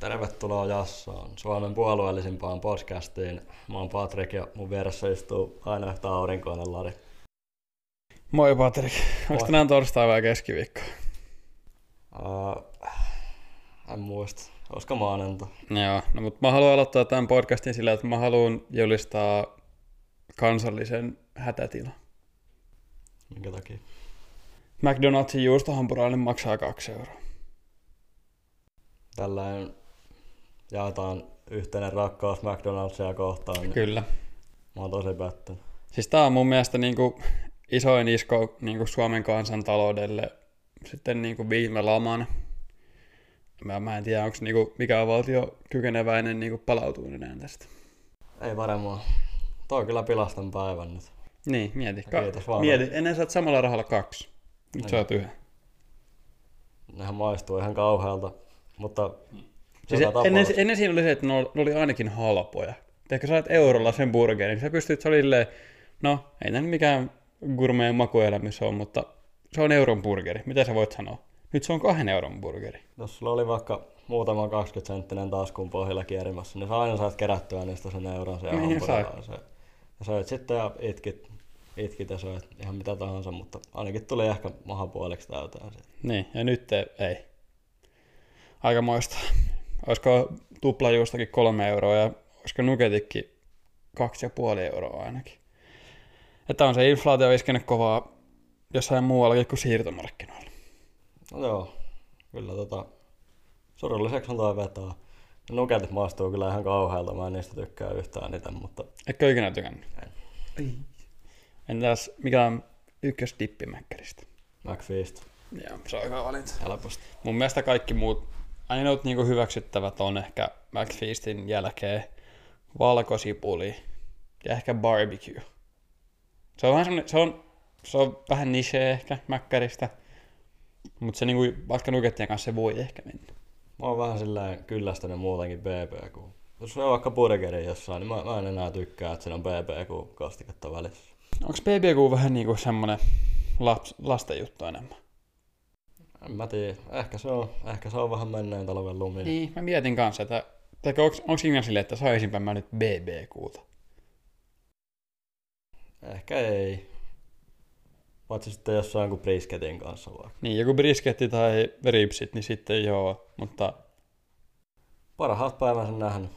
Tervetuloa Jassaan, Suomen puolueellisimpaan podcastiin. Mä oon Patrik ja mun vieressä istuu aina yhtä aurinkoinen Lari. Moi Patrik. Onko tänään torstai vai keskiviikko? Uh, en muista. Olisiko maanantai? Joo, no mutta mä haluan aloittaa tämän podcastin sillä, että mä haluan julistaa kansallisen hätätila. Minkä takia? McDonald'sin juustohampurilainen maksaa kaksi euroa. Tällainen jaetaan yhteinen rakkaus McDonald'sia kohtaan. Niin Kyllä. Mä oon tosi pettynyt. Siis tää on mun mielestä niinku isoin isko niinku Suomen kansantaloudelle sitten niinku viime laman. Mä, mä en tiedä, onko niinku mikään valtio kykeneväinen niinku palautumaan enää tästä. Ei varmaan. Toi kyllä pilastan päivän nyt. Niin, mieti. Ja kiitos vaan. mieti. Ennen saat samalla rahalla kaksi. Nyt Niin. saat yhden. Nehän maistuu ihan kauhealta. Mutta Siis ennen, ennen siinä oli se, että ne oli- ainakin halpoja. Ehkä sait eurolla sen burgerin, niin sä pystyt, se oli silleen, no ei tämä mikään gourmet makuelämys on, mutta se on euron burgeri. Mitä sä voit sanoa? Nyt se on kahden euron burgeri. Jos sulla oli vaikka muutama 20 senttinen taskun pohjalla kierimässä, niin sä aina saat kerättyä niistä sen euron siihen Niin hampurilaiseen. Ja söit sitten ja itkit, itkit ja söit ihan mitä tahansa, mutta ainakin tuli ehkä maha puoliksi täyteen siitä. Niin, ja nyt ei. Aika moista. Olisiko tuplajuustakin kolme euroa ja olisiko nuketikki kaksi ja puoli euroa ainakin. Että on se inflaatio iskenyt kovaa jossain muuallakin kuin siirtomarkkinoilla. No joo, kyllä tota, surulliseksi on toi vetää. Ja Nuketit maistuu kyllä ihan kauhealta, mä en niistä tykkää yhtään itse, mutta Eikö ikinä tykännyt? En. Entäs mikä on ykkösdippi Mäkkäristä? McFeast Joo, se on hyvä valinta. helposti. Mun mielestä kaikki muut ainoat niinku hyväksyttävät on ehkä McFeastin jälkeen valkosipuli ja ehkä barbecue. Se on vähän se on, se on vähän niche ehkä Mäkkäristä, mutta se niinku, vaikka nukettien kanssa se voi ehkä mennä. Mä oon vähän silleen kyllästänyt muutenkin BBQ. Jos on vaikka burgeri jossain, niin mä, mä en enää tykkää, että siinä on BBQ-kastiketta välissä. Onks BBQ vähän niinku semmonen laps, lasten juttu enemmän? En mä tiedä. Ehkä se on, ehkä se on vähän menneen talven lumi. Niin, mä mietin kanssa, että, että onko, siinä silleen, että saisinpä mä nyt BBQta? Ehkä ei. Paitsi sitten jossain kuin brisketin kanssa vaikka. Niin, joku brisketti tai ripsit, niin sitten joo, mutta Parhaat päivän sen nähnyt.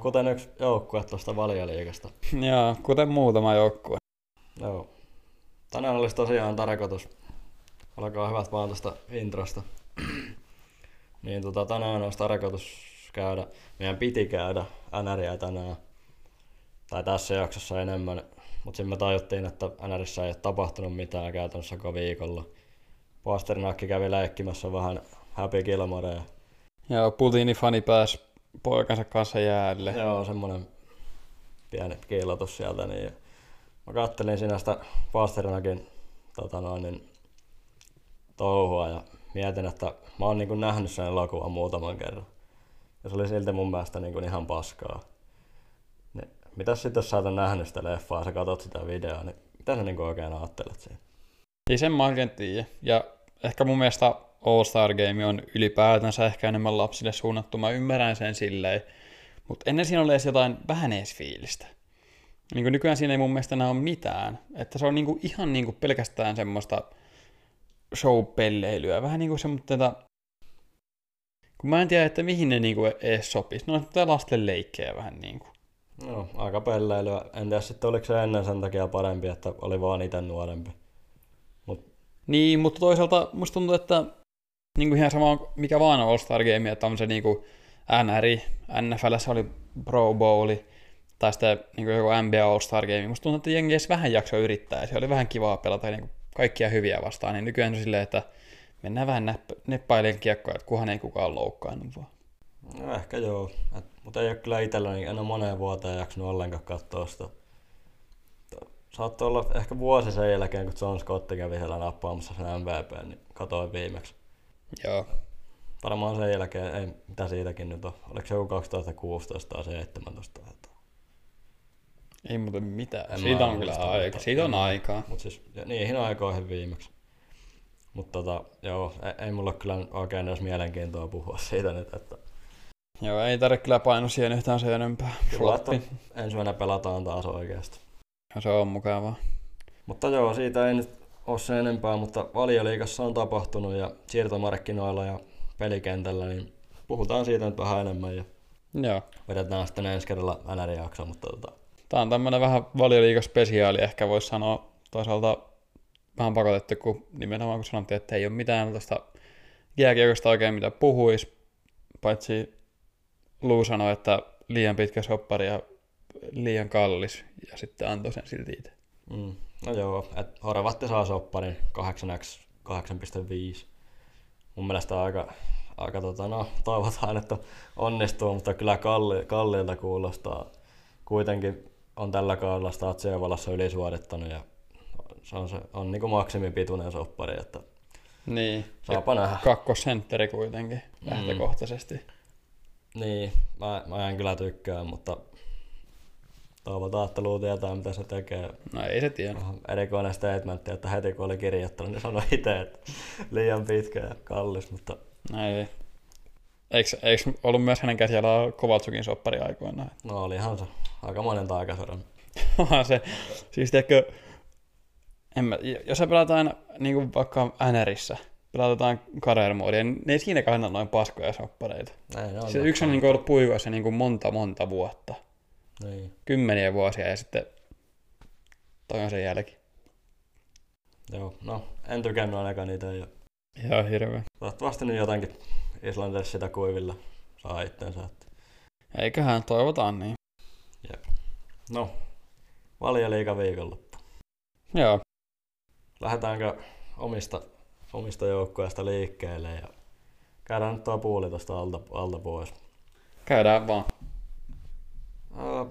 Kuten yksi joukkue tuosta valioliikasta. joo, kuten muutama joukkue. Joo. Tänään olisi tosiaan tarkoitus, alkaa hyvät vaan tuosta introsta. niin tota, tänään olisi tarkoitus käydä, meidän piti käydä NRiä tänään. Tai tässä jaksossa enemmän. Mutta sitten me tajuttiin, että NRissä ei ole tapahtunut mitään käytännössä koko viikolla. Pasternakki kävi leikkimässä vähän Happy Gilmorea. Joo, Putini fani pääsi poikansa kanssa jäälle. Joo, semmonen pieni kiilotus sieltä. Niin mä kattelin siinä sitä Pasternakin tota noin, niin, touhua ja mietin, että mä oon niin nähnyt sen elokuvan muutaman kerran. Ja se oli silti mun mielestä niin ihan paskaa. Niin, mitäs sitten jos sä oot nähnyt sitä leffaa ja sä katsot sitä videoa, niin mitä sä niin oikein ajattelet siitä? Ei sen mä oikein tiedä. Ja ehkä mun mielestä All Star Game on ylipäätänsä ehkä enemmän lapsille suunnattu. Mä ymmärrän sen silleen. Mutta ennen siinä oli edes jotain vähän edes fiilistä. Niin nykyään siinä ei mun mielestä enää ole mitään. Että se on niinku ihan niinku pelkästään semmoista show-pelleilyä. Vähän niinku semmoista... Kun mä en tiedä, että mihin ne niinku edes sopisi. No on lasten leikkejä vähän niinku. No, aika pelleilyä. En tiedä sitten oliko se ennen sen takia parempi, että oli vaan itse nuorempi. Niin, mutta toisaalta musta tuntuu, että niin kuin ihan sama mikä vaan on All-Star Game, että on se niin kuin NRI, NFLssä oli Pro Bowli, tai sitten niin joku NBA All-Star Game. Musta tuntuu, että jengi edes vähän jakso yrittää, ja se oli vähän kivaa pelata niin kuin kaikkia hyviä vastaan. Niin nykyään on silleen, että mennään vähän näpp- neppailemaan kiekkoja, että kuhan ei kukaan loukkaannut vaan. No ehkä joo, Et, mutta ei ole kyllä itselläni en ole moneen vuoteen jaksanut ollenkaan katsoa sitä. Saattoi olla ehkä vuosi sen jälkeen, kun John Scott kävi siellä nappaamassa sen MVP, niin katoin viimeksi. Joo. Varmaan sen jälkeen, ei mitä siitäkin nyt on. Oliko se joku 2016 tai 2017? Ei muuten mitään. En Siitä on kyllä aika. mutta- Siitä on aikaa. Mutta siis niihin aikoihin viimeksi. Mutta tota, joo, ei, ei mulla kyllä oikein edes mielenkiintoa puhua siitä nyt, että Joo, ei tarvitse kyllä paino siihen yhtään sen enempää. Kyllä, että Floppi. ensi yönä pelataan taas oikeasti. Ja se on mukavaa. Mutta joo, siitä ei nyt ole sen enempää, mutta valioliikassa on tapahtunut ja siirtomarkkinoilla ja pelikentällä, niin puhutaan siitä nyt vähän enemmän ja Joo. vedetään sitten ensi kerralla NR-jakso, mutta tota, Tää on tämmönen vähän valioliikaspesiaali, ehkä voisi sanoa toisaalta vähän pakotettu, kun nimenomaan kun sanottiin, että ei ole mitään tuosta jääkiekosta oikein mitä puhuis, paitsi Luu sanoi, että liian pitkä soppari ja liian kallis, ja sitten antoi sen silti itse. mm, no joo, että Horvatti saa sopparin 8x 8.5. Mun mielestä aika, aika tota, no, toivotaan, että onnistuu, mutta kyllä kalli, kalliilta kuulostaa. Kuitenkin on tällä kaudella Statsiovalassa ylisuorittanut ja se on, se, on niin kuin maksimipituinen soppari, että Niin. saapa nähdä. Kakkosentteri kuitenkin lähtökohtaisesti. Niin, mä, mä en kyllä tykkää, mutta toivotaan, että Luu tietää, mitä se tekee. No ei se tiedä. Erikoinen statementti, että heti kun oli kirjoittanut, niin sanoi itse, että liian pitkä ja kallis, mutta No ei. Eikö, eikö ollut myös hänen käsillä Kovaltsukin soppari aikoinaan? no olihan se aika monen taikasodan. Onhan se, siis tiedätkö, en mä, jos sä pelataan niin kuin vaikka NRissä, pelataan career moodia, niin ne ei siinäkään anna noin paskoja soppareita. Ei, on Se yksi on niin kuin ollut puikoissa niin kuin monta monta vuotta, Niin, kymmeniä vuosia ja sitten toi on sen jälki. joo, no en tykännyt ainakaan niitä ja Ihan hirveä. toivottavasti nyt jotenkin Islanders sitä kuivilla saa itsensä. Eiköhän toivotaan niin. No, valioliiga viikonloppu. Joo, Lähdetäänkö omista, omista joukkueista liikkeelle ja käydään nyt tuo puoli tuosta alta, alta pois. käydään vaan. Ää,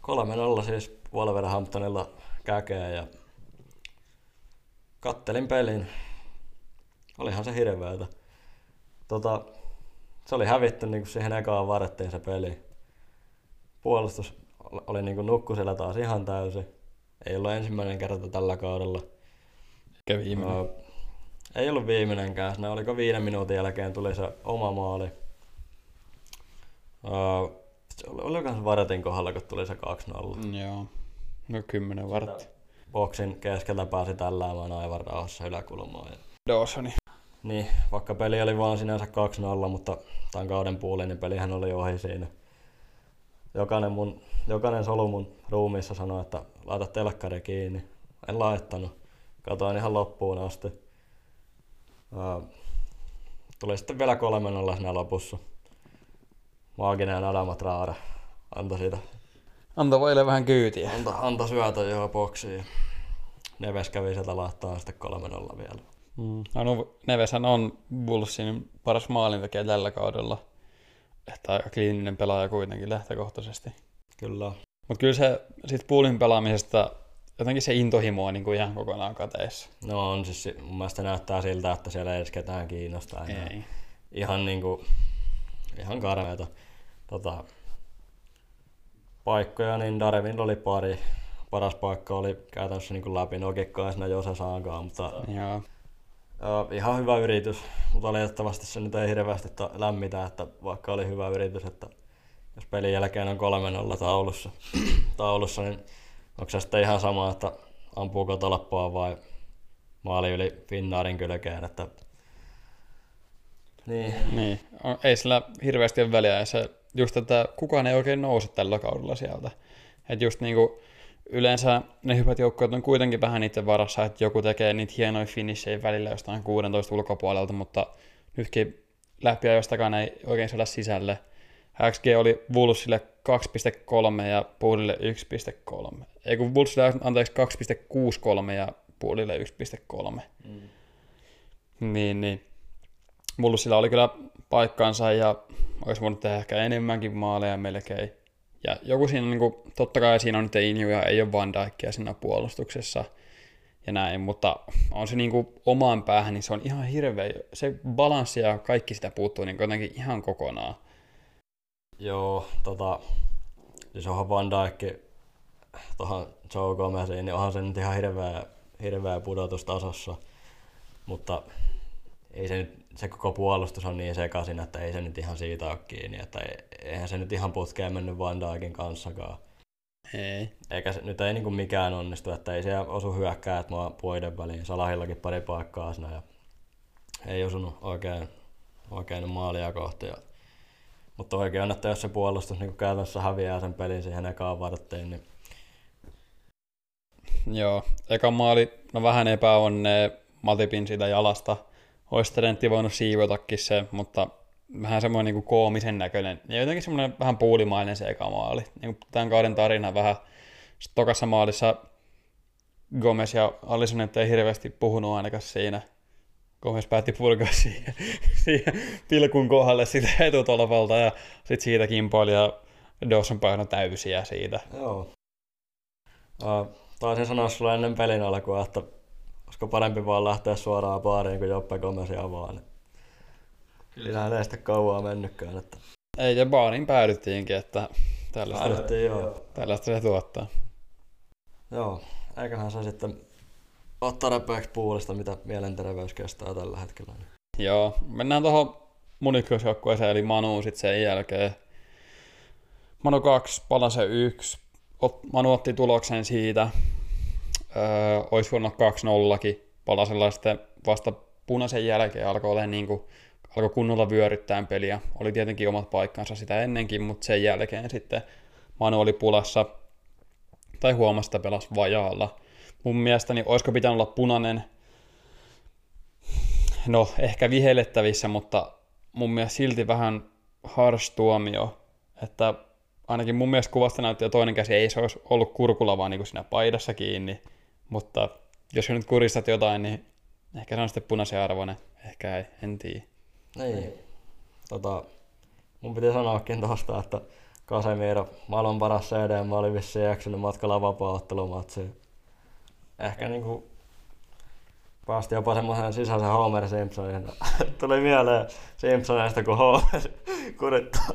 Kolme nolla siis Wolverhamptonilla käkeä ja kattelin pelin. Olihan se hirveetä. Tota, se oli hävitty niin kuin siihen ekaan varettiin se peli. Puolustus ol- oli niin kuin nukku siellä taas ihan täysin. Ei ollut ensimmäinen kerta tällä kaudella. Eikä viimeinen. Ää, ei ollut viimeinenkään. Siinä oliko viiden minuutin jälkeen tuli se oma maali. Ää, se oli, oliko se Varetin kohdalla, kun tuli se 2-0. Mm, Joo. No kymmenen vartti. Boksin keskeltä pääsi tälläämään aivan rauhassa yläkulmaan. Ja, Dawsoni. Niin, vaikka peli oli vaan sinänsä 2-0, mutta tämän kauden puolin, niin pelihän oli ohi siinä. Jokainen, mun, jokainen solu mun ruumiissa sanoi, että laita telkkari kiinni. En laittanut. Katoin ihan loppuun asti. Ää, tuli sitten vielä kolme nolla siinä lopussa. Maaginen Adama Traara antoi siitä Anta vaille vähän kyytiä. Anta, anta syötä jo boksiin. Neves kävi sieltä laittaa sitten 3-0 vielä. Mm. No, Neveshän on Bullsin paras maalintekijä tällä kaudella. Että aika kliininen pelaaja kuitenkin lähtökohtaisesti. Kyllä. Mutta kyllä se sit Bullin pelaamisesta, jotenkin se intohimo on niinku ihan kokonaan kateessa. No on siis, si- mun mielestä näyttää siltä, että siellä ei edes ketään kiinnostaa enää. Ei. Ihan niinku, ihan karmeita. Tota, paikkoja, niin Darwin oli pari. Paras paikka oli käytännössä niin läpi nokikkoa siinä Jose Saankaan, mutta Joo. Joo, ihan hyvä yritys, mutta valitettavasti se nyt ei hirveästi lämmitä, että vaikka oli hyvä yritys, että jos pelin jälkeen on 3-0 taulussa, taulussa, niin onko se sitten ihan sama, että ampuuko tolppaa vai maali yli Finnaarin kylkeen, että niin, Niin. Ei sillä hirveästi ole väliä. Ja se, just, että kukaan ei oikein nouse tällä kaudella sieltä. Että just niinku, yleensä ne hyvät joukkueet on kuitenkin vähän niiden varassa, että joku tekee niitä hienoja finishejä välillä jostain 16 ulkopuolelta, mutta nytkin läpiajoistakaan ei oikein saada sisälle. XG oli Wolvesille 2.3 ja Poolille 1.3. Ei kun Wolvesille anteeksi 2.63 ja Poolille 1.3. mm. Niin, niin. Mullusilla oli kyllä paikkaansa ja olisi voinut tehdä ehkä enemmänkin maaleja melkein. Ja joku siinä, niin kuin, totta kai siinä on nyt Inju ja ei ole Van Dijkia siinä puolustuksessa ja näin, mutta on se niin kuin omaan päähän, niin se on ihan hirveä. Se balanssi ja kaikki sitä puuttuu niin jotenkin ihan kokonaan. joo, tota, siis onhan Van Dijk tuohon Joe Gomesiin, niin onhan se nyt ihan hirveä, hirveä pudotus tasossa, mutta ei se, nyt, se koko puolustus on niin sekaisin, että ei se nyt ihan siitä ole kiinni, että eihän se nyt ihan putkeen mennyt Van Dijkin kanssakaan. Ei. Eikä se, nyt ei niin kuin mikään onnistu, että ei siellä osu hyökkäät mua puiden väliin. Salahillakin pari paikkaa siinä ja ei osunut oikein, oikein maalia kohti. Mutta oikein on, että jos se puolustus niin käytännössä häviää sen pelin siihen ekaan varttiin, niin Joo, eka maali, no vähän epäonnea Matipin siitä jalasta. Olisi Trentti voinut siivotakin se, mutta vähän semmoinen niin koomisen näköinen. Ja jotenkin semmoinen vähän puulimainen se eka maali. Niin kuin tämän kauden tarina vähän. Sitten tokassa maalissa Gomez ja Alisson ei hirveästi puhunut ainakaan siinä. Gomez päätti purkaa siihen, siihen pilkun kohdalle sitä etutolvalta ja sitten siitä kimpoili ja Dawson painoi täysiä siitä. Joo. Uh, taisin sanoa sulle ennen pelin alkua, että olisiko parempi vaan lähteä suoraan baariin kuin Joppe Gomezia avaa. Niin Siinähän ei sitten kauaa mennytkään. Että... Ei, ja baariin päädyttiinkin, että tällaista, Päädyttiin, joo. tällaista se tuottaa. Joo, eiköhän se sitten ottaa repeäksi puolesta, mitä mielenterveys kestää tällä hetkellä. Joo, mennään tuohon mun ykkösjoukkueeseen, eli Manu sitten sen jälkeen. Manu 2, Palase 1. Manu otti tuloksen siitä. Öö, olisi voinut 2-0kin. Palasella sitten vasta punaisen jälkeen alkoi olla niin kuin, alkoi kunnolla vyöryttää peliä. Oli tietenkin omat paikkansa sitä ennenkin, mutta sen jälkeen sitten Manu oli pulassa tai huomasi, että pelasi vajaalla. Mun mielestäni olisiko pitänyt olla punainen, no ehkä vihellettävissä, mutta mun mielestä silti vähän harsh tuomio, että ainakin mun mielestä kuvasta näytti jo toinen käsi, ei se olisi ollut kurkulla vaan niin kuin siinä paidassa kiinni, mutta jos nyt kuristat jotain, niin ehkä se on sitten punaisen arvoinen, ehkä ei, en tiedä. Niin. Tota, mun piti sanoakin tosta, että Casemiro, maailman paras CD, mä olin vissiin eksynyt matkalla vapaa-ottelumatsiin. Ehkä niinku päästi jopa semmoisen sisäisen Homer Simpsonin. Tuli mieleen Simpsonista, kun Homer kurittaa,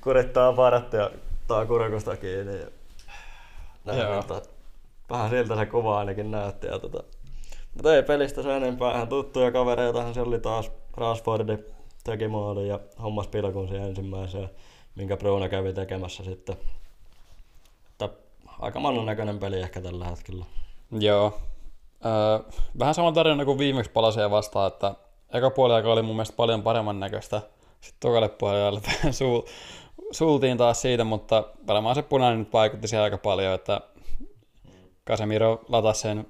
kurittaa parat ja ottaa kurkusta kiinni. Ja näin, Joo. mutta vähän siltä se kuva ainakin näytti. Ja tota, mutta ei pelistä se enempää. Ihan tuttuja kavereitahan se oli taas. Rashfordi teki maalin ja hommas pilkun siihen ensimmäiseen, minkä Bruno kävi tekemässä sitten. Että aika mannon näköinen peli ehkä tällä hetkellä. Joo. Öö, vähän sama tarina kuin viimeksi palaseen vastaan, että eka puoli aika oli mun mielestä paljon paremman näköistä. Sitten tokalle puolelle sul, sultiin taas siitä, mutta varmaan se punainen nyt vaikutti siellä aika paljon, että Casemiro latasi sen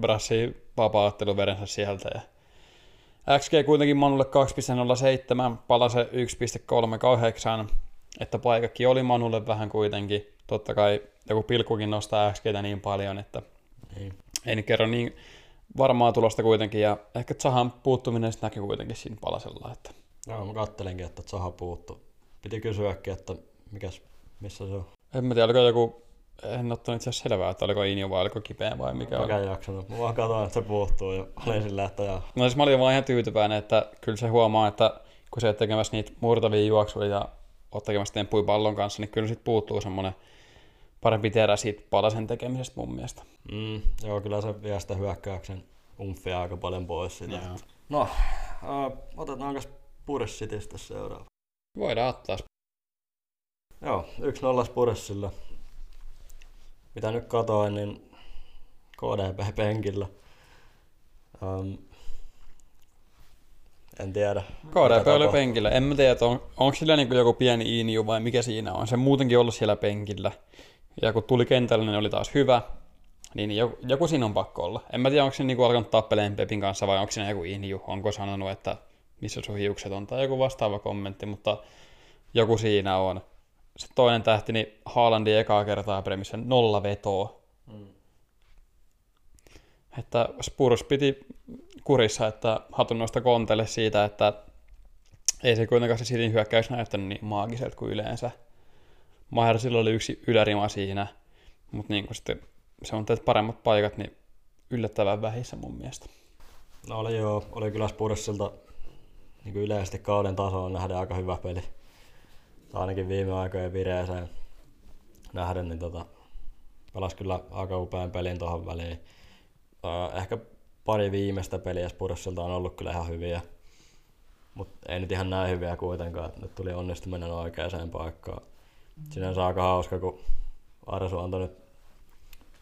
brassi vapaa-otteluverensä sieltä ja XG kuitenkin Manulle 2.07, palase 1.38, että paikakki oli Manulle vähän kuitenkin. Totta kai joku pilkkukin nostaa XGtä niin paljon, että Niin. ei nyt kerro niin varmaa tulosta kuitenkin, ja ehkä Zahan puuttuminen näkyy kuitenkin siinä palasella, että Joo, mä kattelinkin, että Zaha puuttu. Piti kysyäkin, että mikäs, missä se on. en mä tiedä, oliko joku, en ottanut itse asiassa selvää, että oliko Inju vai oliko kipeä vai mikä oli. Mäkään jaksanut. Mä vaan katsoin, että se puuttuu ja olin sillä, että joo. No siis mä olin vaan ihan tyytyväinen, että kyllä se huomaa, että kun se oot tekemässä niitä murtavia juoksuja ja oot tekemässä temppuja pallon kanssa, niin kyllä sit puuttuu semmoinen parempi terä siitä palasen tekemisestä mun mielestä. Mm, joo, kyllä se vie sitä hyökkäyksen umfia aika paljon pois sitä. Joo. No, äh, otetaanko Spurs Citystä seuraava? Voidaan ottaa. Joo, 1-0 Spursilla. Mitä nyt katoin, niin KDP penkillä. Um, en tiedä. KDP oli penkillä. En mä tiedä, on, onko sillä niinku joku pieni iiniu vai mikä siinä on. Se muutenkin ollut siellä penkillä. Ja kun tuli kentälle, niin oli taas hyvä. Niin joku, joku siinä on pakko olla. En mä tiedä, onko se niinku alkanut tappeleen Pepin kanssa vai onko siinä joku iiniu. Onko sanonut, että missä sun hiukset on tai joku vastaava kommentti, mutta joku siinä on. Se toinen tähti, niin Haalandi ekaa kertaa premissä nolla vetoa. Mm. Että Spurs piti kurissa, että hatun noista kontelle siitä, että ei se kuitenkaan se Cityn hyökkäys näyttänyt niin maagiselta kuin yleensä. Mahersilla oli yksi ylärima siinä, mutta niin kuin sitten se on teet paremmat paikat, niin yllättävän vähissä mun mielestä. No oli joo, oli kyllä Spursilta niin kuin yleisesti kauden tasoon nähden aika hyvä peli. Tai ainakin viime aikojen vireeseen nähden, niin tota, pelasi kyllä aika upean pelin tuohon väliin. Ehkä pari viimeistä peliä Spurssilta on ollut kyllä ihan hyviä. Mutta ei nyt ihan näin hyviä kuitenkaan, nyt tuli onnistuminen oikeaan paikkaan. Sinänsä aika hauska, kun Arsu antoi nyt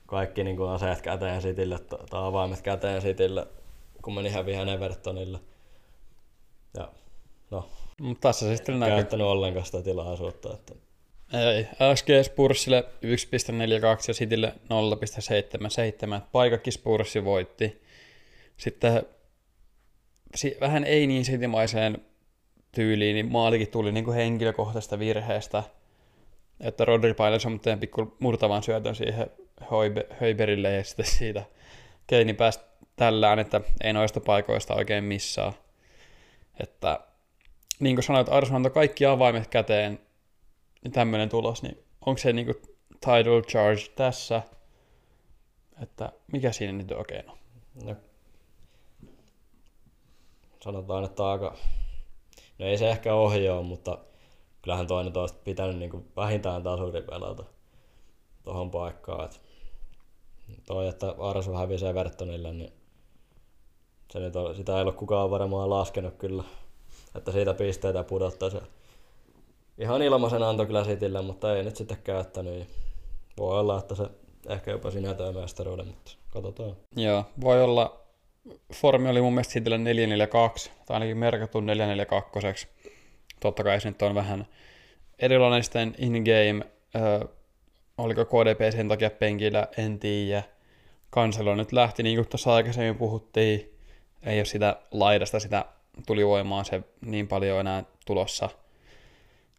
kaikki niin kuin aseet käteen Sitille, tai avaimet käteen Sitille, kun meni häviään Evertonille. Ja no, Mutta tässä se sitten näkyy. käyttänyt ollenkaan sitä tilaisuutta. Että Ei, SG Spursille 1.42 ja Citylle 0.77. Paikakki Spurssi voitti. Sitten si- vähän ei niin sitimaiseen tyyliin, niin maalikin tuli niin kuin henkilökohtaisesta virheestä. Että Rodri painoi semmoinen pikku murtavan syötön siihen Höiberille ja sitten siitä Keini pääsi tällään, että ei noista paikoista oikein missaa. Että niin kuin sanoit, Arsenal antoi kaikki avaimet käteen niin tämmöinen tulos, niin onko se niinku title charge tässä, että mikä siinä nyt oikein on? no, sanotaan, että aika... No ei se ehkä ole, mutta kyllähän toinen olisi pitänyt niin kuin vähintään tasuri pelata tuohon paikkaan. Et toi, että Arsu hävisi Evertonille, niin se nyt on, sitä ei ole kukaan varmaan laskenut kyllä, että siitä pisteitä pudottaisi. Ihan ilmaisen antoi kyllä Citylle, mutta ei nyt sitten käyttänyt. Voi olla, että se ehkä jopa sinä tuo mestaruuden, mutta katsotaan. Joo, voi olla, formi oli mun mielestä Citylle 4-4-2, tai ainakin merkattu 4-4-2. Totta kai se nyt on vähän erilainen sitten in-game, öö, oliko KDP sen takia penkillä, en tiedä. Kanselo nyt lähti, niin kuin tuossa aikaisemmin puhuttiin, ei ole sitä laidasta sitä tuli voimaan se niin paljon enää tulossa.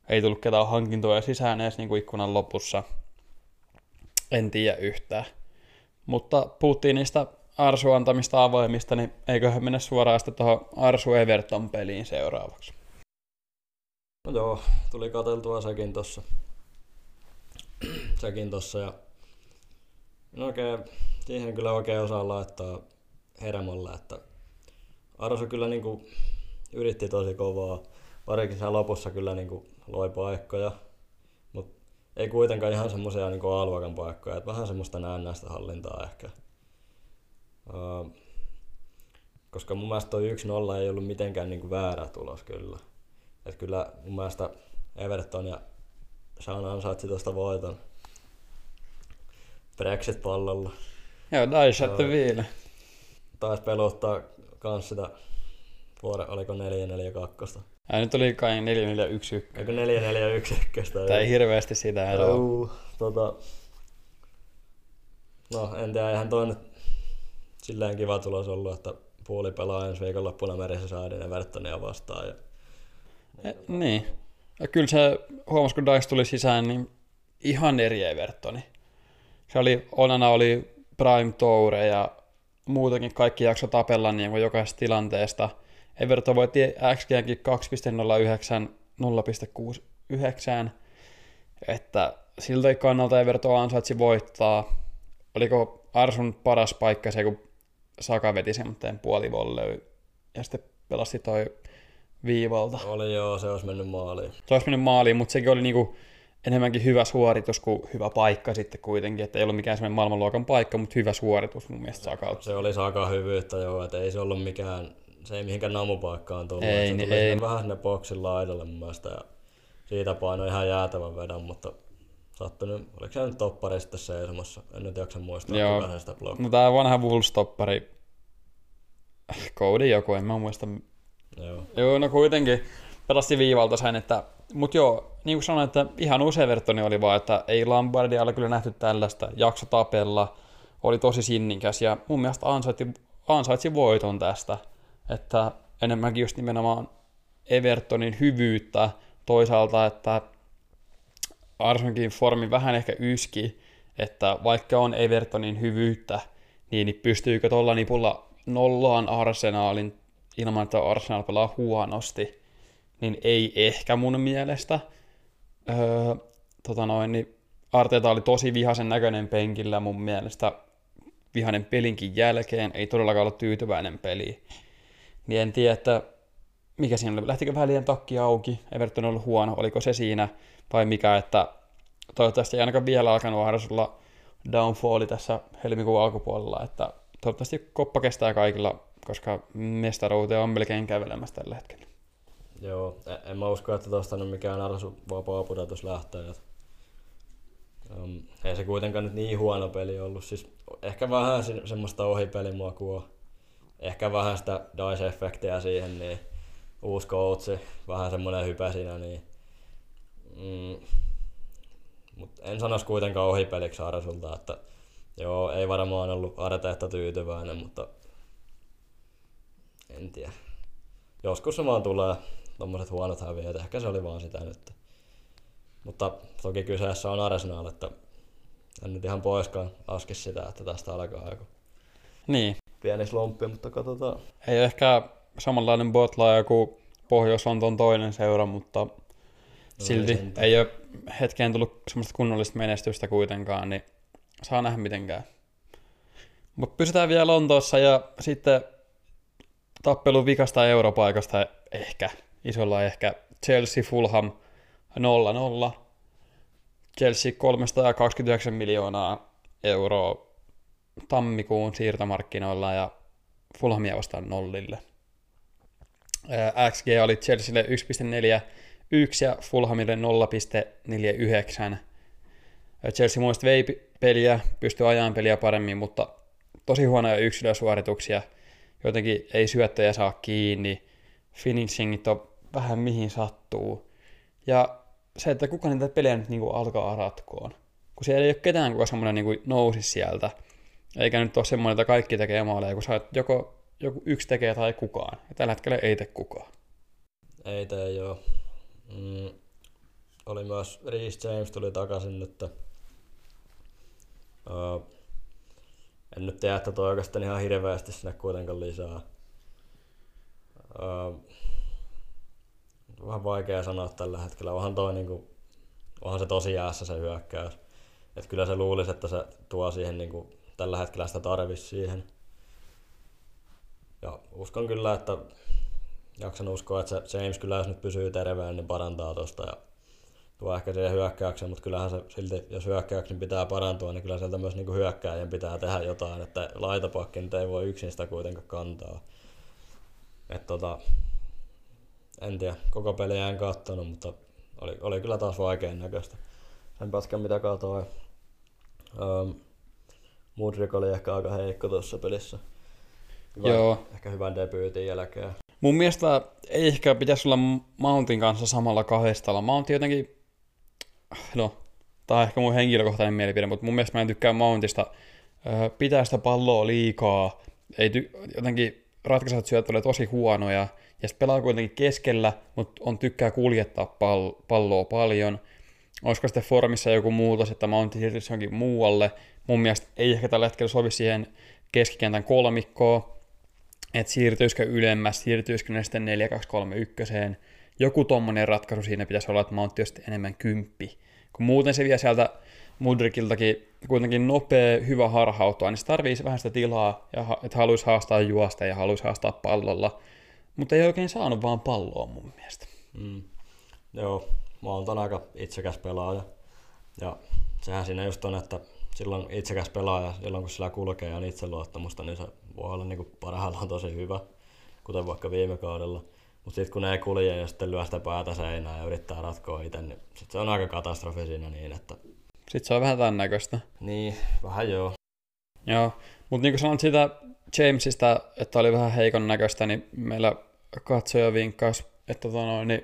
Ei tullut ketään hankintoja sisään edes niin kuin ikkunan lopussa. En tiedä yhtään. Mutta puhuttiin niistä Arsu antamista avoimista, niin eiköhän mennä suoraan sitten tuohon Arsu Everton peliin seuraavaksi. No joo, tuli katseltua sekin tossa. sekin tossa ja en oikein, siihen kyllä oikein osaa laittaa hermolla, että Arsu kyllä niinku yritti tosi kovaa. Parikin siellä lopussa kyllä niinku loi paikkoja, mutta ei kuitenkaan ihan semmoisia niinku A-luokan paikkoja, että vähän semmoista näennäistä hallintaa ehkä. Uh, koska mun mielestä toi 1-0 ei ollut mitenkään niinku väärä tulos kyllä. Et kyllä mun mielestä Everton ja Sean ansaitsi tuosta voiton Brexit-pallolla. Joo, Dice Joo. at the wheel. Taisi peluttaa kans sitä vuoden, oliko 4-4-2. Ja nyt oli kai 4-4-1. Eikö 4-4-1 Tää ei hirveästi sitä eroa. Tota, no en tiedä, eihän toi nyt silleen kiva tulos ollut, että puoli pelaa ensi viikonloppuna merissä saadin Evertonia vastaan. Ja, E, niin. Ja kyllä se huomasi, kun Dice tuli sisään, niin ihan eri Evertoni. Se oli, Onana oli Prime Toure ja muutenkin kaikki jakso tapella niin kuin jokaisesta tilanteesta. Everton voitti XGnkin 2.09, 0.69, että siltä kannalta Everton ansaitsi voittaa. Oliko Arsun paras paikka se, kun Saka veti semmoinen puolivolley ja sitten pelasti toi viivalta. oli joo, se olisi mennyt maaliin. Se olisi mennyt maaliin, mutta sekin oli niinku enemmänkin hyvä suoritus kuin hyvä paikka sitten kuitenkin, että ei ollut mikään semmoinen maailmanluokan paikka, mutta hyvä suoritus mun mielestä Sakalta. Se oli Saka hyvyyttä joo, että ei se ollut mikään, se ei mihinkään namupaikkaan tullut. Ei, se niin tuli ei. vähän sinne boksin laidalle mun mielestä ja siitä painoi ihan jäätävän vedon, mutta sattunut, oliko se nyt toppari sitten seisomassa, en nyt jaksa muistaa, Joo. kuka sitä blokkaa. No tää vanha Wolves-toppari, Cody joku, en mä muista. Joo. Joo, no kuitenkin pelasti viivalta sen, että mut joo, niin kuin sanoin, että ihan uusi Evertoni oli vaan, että ei Lombardia ole kyllä nähty tällaista, jakso tapella, oli tosi sinnikäs ja mun mielestä ansaitsi, ansaitsi voiton tästä, että enemmänkin just nimenomaan Evertonin hyvyyttä toisaalta, että Arsenalin formi vähän ehkä yski, että vaikka on Evertonin hyvyyttä, niin pystyykö tuolla nipulla nollaan Arsenaalin ilman, että Arsenal pelaa huonosti, niin ei ehkä mun mielestä. Öö, tota noin, niin Arteta oli tosi vihaisen näköinen penkillä mun mielestä vihainen pelinkin jälkeen, ei todellakaan ollut tyytyväinen peli. Niin en tiedä, että mikä siinä oli, lähtikö vähän liian takki auki, Everton on ollut huono, oliko se siinä vai mikä, että toivottavasti ei ainakaan vielä alkanut Arsenalilla downfalli tässä helmikuun alkupuolella, että toivottavasti koppa kestää kaikilla, koska mestaruuteen on melkein kävelemässä tällä hetkellä. Joo, en, en mä usko, että tuosta nyt mikään arsu vapaa pudotus lähtee. Että, um, ei se kuitenkaan nyt niin huono peli ollut. Siis ehkä vähän se, semmoista ohipelimuokua. Ehkä vähän sitä dice-efektiä siihen, niin uusi coachi, vähän semmoinen hypä siinä, niin mm, mut en sanoisi kuitenkaan ohipeliksi Arsulta, että joo, ei varmaan ollut Arteetta tyytyväinen, mutta en tiedä. Joskus se vaan tulee tommoset huonot häviöt, ehkä se oli vaan sitä nyt. Mutta toki kyseessä on Arsenal, että en nyt ihan poiskaan laski sitä, että tästä alkaa joku Niin. pieni slumppi, mutta katsotaan. Ei ehkä samanlainen botla joku pohjois on toinen seura, mutta no, silti ei, ei ole hetkeen tullut semmoista kunnollista menestystä kuitenkaan, niin saa nähdä mitenkään. Mutta pysytään vielä Lontoossa ja sitten tappelu vikasta europaikasta ehkä, isolla ehkä. Chelsea Fulham 0-0. Chelsea 329 miljoonaa euroa tammikuun siirtomarkkinoilla ja Fulhamia vastaan nollille. XG oli Chelsealle 1.41 ja Fulhamille 0.49. Chelsea muista vei peliä, pystyi ajan peliä paremmin, mutta tosi huonoja yksilösuorituksia. Jotenkin ei syöttöjä saa kiinni. Finishingit on vähän mihin sattuu. Ja se, että kuka niitä pelejä nyt niin alkaa ratkoon. Kun siellä ei ole ketään, kuka semmoinen niin nousi sieltä. Eikä nyt ole semmoinen, että kaikki tekee maaleja, kun sä joko joku yksi tekee tai kukaan. Ja tällä hetkellä ei tee kukaan. Ei tee joo. Mm, oli myös Reece James tuli takaisin nyt. Uh, en nyt tiedä, että toi oikeastaan ihan hirveästi sinne kuitenkaan lisää. Uh, vähän vaikea sanoa tällä hetkellä. Onhan toi niinku, onhan se tosi jäässä se hyökkäys. Et kyllä se luulisi, että se tuo siihen niinku, tällä hetkellä sitä tarvis siihen. Ja uskon kyllä, että jaksan uskoa, että se James kyllä jos nyt pysyy terveen, niin parantaa tosta ja tuo ehkä siihen hyökkäyksen, mutta kyllähän se silti, jos hyökkäyksen pitää parantua, niin kyllä sieltä myös niin hyökkääjien pitää tehdä jotain, että laitapakki nyt ei voi yksin sitä kuitenkaan kantaa. Et tota, en tiedä, koko peli en kattonut, mutta oli, oli kyllä taas vaikean näköistä. Sen pätkän mitä katsoin. Um, Mudrik oli ehkä aika heikko tuossa pelissä. Hyvä, Joo. Ehkä hyvän debyytin jälkeen. Mun mielestä ei ehkä pitäisi olla Mountin kanssa samalla kahdestalla. Mount jotenkin, no, tämä on ehkä mun henkilökohtainen mielipide, mutta mun mielestä mä en tykkää Mountista. Pitää sitä palloa liikaa. Ei ty- jotenkin ratkaiset syöt ole tosi huonoja. Ja se pelaa kuitenkin keskellä, mutta on tykkää kuljettaa pal- palloa paljon. Olisiko sitten formissa joku muutos, että Mountti siirtyisi johonkin muualle. Mun mielestä ei ehkä tällä hetkellä sovi siihen keskikentän kolmikkoon että siirtyisikö ylemmäs, siirtyisikö ne sitten 4 2 3 1 Joku tommonen ratkaisu siinä pitäisi olla, että Mountti olisi enemmän kymppi. Kun muuten se vie sieltä Mudrikiltakin kuitenkin nopea, hyvä harhautua, niin se tarvii vähän sitä tilaa, ja että haluaisi haastaa juosta ja haluaisi haastaa pallolla. Mutta ei oikein saanut vaan palloa mun mielestä. Mm. Joo, mä oon aika itsekäs pelaaja. Ja sehän siinä just on, että silloin itsekäs pelaaja, silloin kun sillä kulkee ja on itseluottamusta, niin se voi olla niin parhaillaan tosi hyvä, kuten vaikka viime kaudella. Mutta sitten kun ei kulje ja sitten lyö sitä päätä seinään ja yrittää ratkoa itse, niin sit se on aika katastrofi siinä niin, että... Sitten se on vähän tämän näköistä. Niin, vähän joo. Joo, mutta niin kuin sanoit siitä Jamesista, että oli vähän heikon näköistä, niin meillä katsoja vinkkas, että tota noin, niin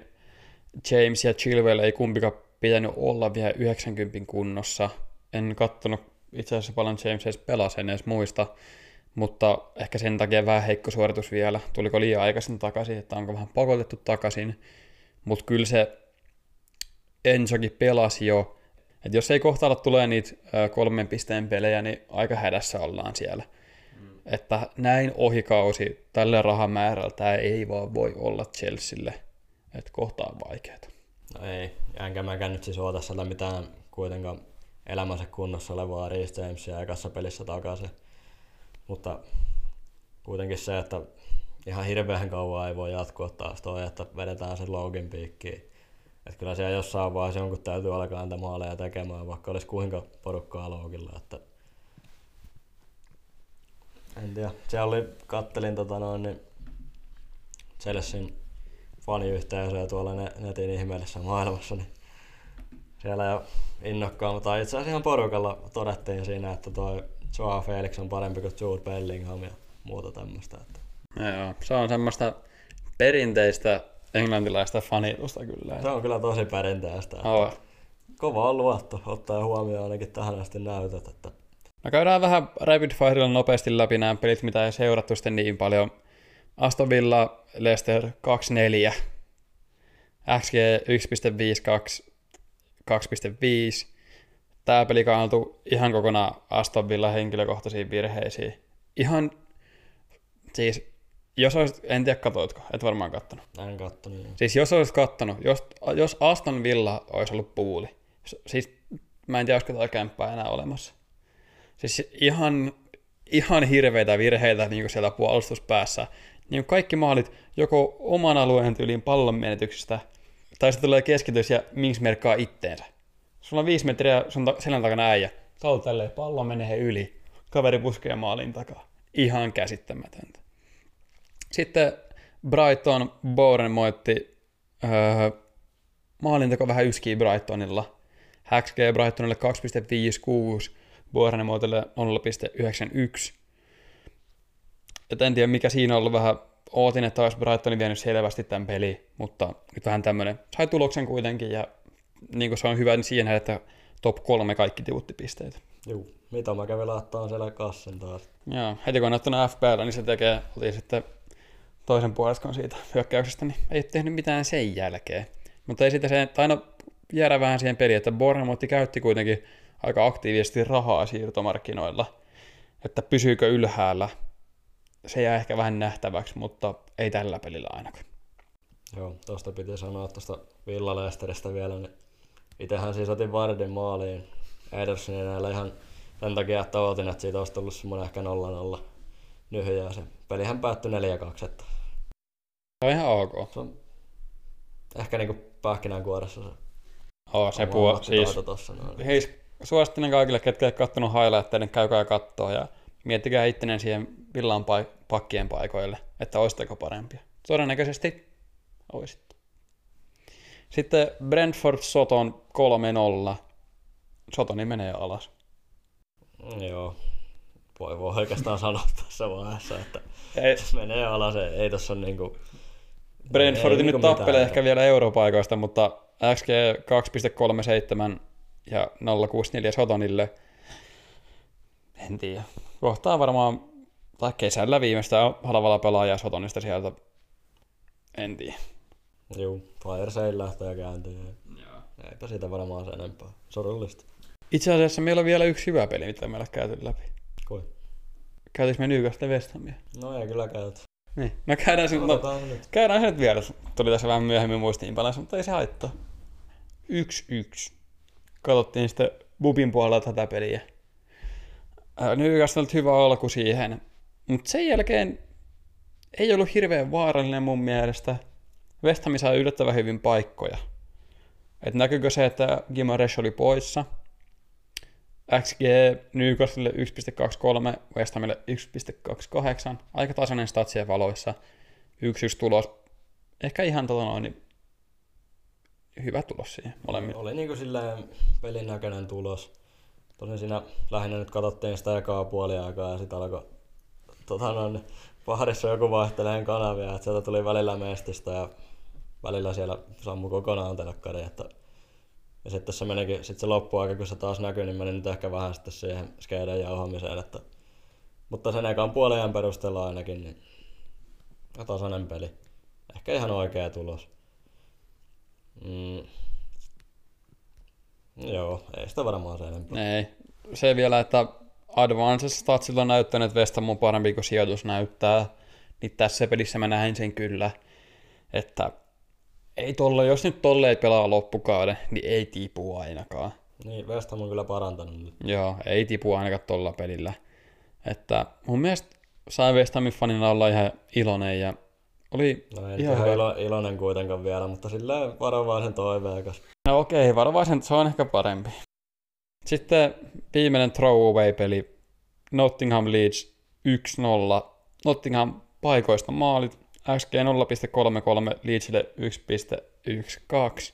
James ja Chilwell ei kumpikaan pitänyt olla vielä 90 kunnossa. En kattonut itse asiassa paljon James edes pelasi, en edes muista mutta ehkä sen takia vähän heikko suoritus vielä. Tuliko liian aikaisin takaisin, että onko vähän pakotettu takaisin. Mutta kyllä se Ensokin pelasi jo. Että jos ei kohta tulee niitä kolmen pisteen pelejä, niin aika hädässä ollaan siellä. Että näin ohikausi tällä rahamäärällä tämä ei vaan voi olla Chelsealle. Että kohta on vaikeaa. No ei, enkä mäkään nyt siis oota sieltä mitään kuitenkaan elämänsä kunnossa olevaa Reece Jamesia ekassa pelissä takaisin. Mutta kuitenkin se, että ihan hirveän kauan ei voi jatkua taas toi, että vedetään sen login piikkiin. Että kyllä siellä jossain vaiheessa jonkun täytyy alkaa niitä maaleja tekemään, vaikka olisi kuinka porukkaa logilla. Että En tiedä. Siellä oli, kattelin tota noin, niin Chelsean faniyhteisöä tuolla netin ihmeellisessä maailmassa, niin siellä jo innokkaan, mutta itse asiassa ihan porukalla todettiin siinä, että tuo Joao Felix on parempi kuin Jude Bellingham ja muuta tämmöistä. Että. Joo, se on semmoista perinteistä englantilaista fanitusta kyllä. Se on kyllä tosi perinteistä. Oh. Kova on luotto, ottaa huomioon ainakin tähän asti näytöt. Että... No käydään vähän rapid firella nopeasti läpi nämä pelit, mitä ei seurattu sitten niin paljon. Aston Villa, Leicester 2-4, XG 1.52, 2.5. Tämä peli kannaltu ihan kokonaan Aston Villa henkilökohtaisiin virheisiin. Ihan, siis jos olisit, en tiedä katoitko, et varmaan kattonut. En kattonut. Siis jos olisit kattonut, jos, jos Aston Villa olisi ollut puuli, siis mä en tiedä, olisiko tämä kämppää enää olemassa. Siis ihan, ihan hirveitä virheitä niin kuin siellä puolustuspäässä. Niin kaikki maalit joko oman alueen tyyliin pallon menetyksestä, tai sitten tulee keskitys ja minks merkkaa itteensä. Sulla on viisi metriä sun ta- selän takana äijä. Sä tälleen, pallo menee yli. Kaveri puskee maalin takaa. Ihan käsittämätöntä. Sitten Brighton Bournemouth öö, maalinteko vähän yskii Brightonilla. XG Brightonille 2,56, Bournemouthille 0,91. Et en tiedä mikä siinä on ollut vähän, ootin, että olisi Brightonin vienyt selvästi tämän peli, mutta nyt vähän tämmöinen. Sai tuloksen kuitenkin ja niin kuin se on hyvä niin siihen, että top kolme kaikki pisteet. Joo, mitä mä kävin laittaa siellä kassin taas. Joo, heti kun on FPL, niin se tekee, otin sitten toisen puoliskon siitä hyökkäyksestä, niin ei tehnyt mitään sen jälkeen. Mutta ei sitten se, aina jäädä vähän siihen peliin, että Bournemouth käytti kuitenkin aika aktiivisesti rahaa siirtomarkkinoilla, että pysyykö ylhäällä. Se jää ehkä vähän nähtäväksi, mutta ei tällä pelillä ainakaan. Joo, tuosta piti sanoa tuosta Villalesteristä vielä, niin itsehän siis otin Vardin maaliin Edersonin näillä ihan sen takia, että ootin, että siitä olisi tullut semmoinen ehkä 0-0 nyhyjä ja se pelihän päättyi 4-2. Että se on ihan ok. Se on ehkä niinku pähkinänkuoressa se. Oo, se puo, siis, tossa, noin. Hei, suosittelen kaikille, ketkä ei kattonut highlightteja, niin käykää kattoa ja miettikää ittenen siihen villan paik- pakkien paikoille, että olisitteko parempia. Todennäköisesti olisitte. Sitten Brentford Soton 3-0. Sotoni menee alas. Joo, voi, voi oikeastaan sanoa tässä vaiheessa, että ei. menee alas, ei, ei tässä ole niinku... Brentford nyt tappelee ehkä vielä europaikoista, mutta XG 2.37 ja 0.64 Sotonille. En tiedä. Kohtaa varmaan, tai kesällä viimeistä halvalla pelaajaa Sotonista sieltä. En tiedä. Joo, Fire Sale lähtee kääntyy. Joo. Eipä siitä varmaan se enempää. Surullista. Itse asiassa meillä on vielä yksi hyvä peli, mitä meillä käyty läpi. Kui? Käytiinkö me Newcastle West Hamia? No ei kyllä käyty. Niin. No käydään se, no, käydään se nyt vielä. Tuli tässä vähän myöhemmin muistiinpanossa, mutta ei se haittaa. Yksi yksi. Katsottiin sitten Bubin puolella tätä peliä. Newcastle hyvä alku siihen. Mutta sen jälkeen ei ollut hirveän vaarallinen mun mielestä. West Ham sai yllättävän hyvin paikkoja. Et näkyykö se, että Gimaresh oli poissa – XG Newcastle 1.23, West Hamille 1.28, aika tasainen statsien valoissa, 1-1 tulos, ehkä ihan tota noin, niin hyvä tulos siihen molemmille. Oli niin kuin silleen pelin näköinen tulos. Tosin siinä lähinnä nyt katsottiin sitä ekaa puoliaikaa ja sitten alkoi tota noin, pahdissa joku vaihteleen kanavia, että sieltä tuli välillä mestistä ja välillä siellä sammu kokonaan telekkari, että ja sitten se menikin, sit se loppuaika, kun se taas näkyi, niin meni nyt ehkä vähän sitten siihen skeiden jauhamiseen, että mutta sen ekan puolen perusteella ainakin, niin tasainen peli. Ehkä ihan oikea tulos. Mm. Joo, ei sitä varmaan se enempää. Ei. Se vielä, että Advanced Statsilla on näyttänyt, että West on parempi kuin sijoitus näyttää. Niin tässä pelissä mä näin sen kyllä, että ei tolle, jos nyt tolle ei pelaa loppukauden, niin ei tipu ainakaan. Niin, West Ham on kyllä parantanut nyt. Joo, ei tipu ainakaan tolla pelillä. Että mun mielestä sai West Hamin fanina olla ihan iloinen ja oli no ei ihan hyvä. Ilo, iloinen kuitenkaan vielä, mutta sillä varovaisen toiveikas. No okei, okay, varovaisen se on ehkä parempi. Sitten viimeinen throwaway-peli, Nottingham Leeds 1-0. Nottingham paikoista maalit. XG 0.33, Leedsille 1.12.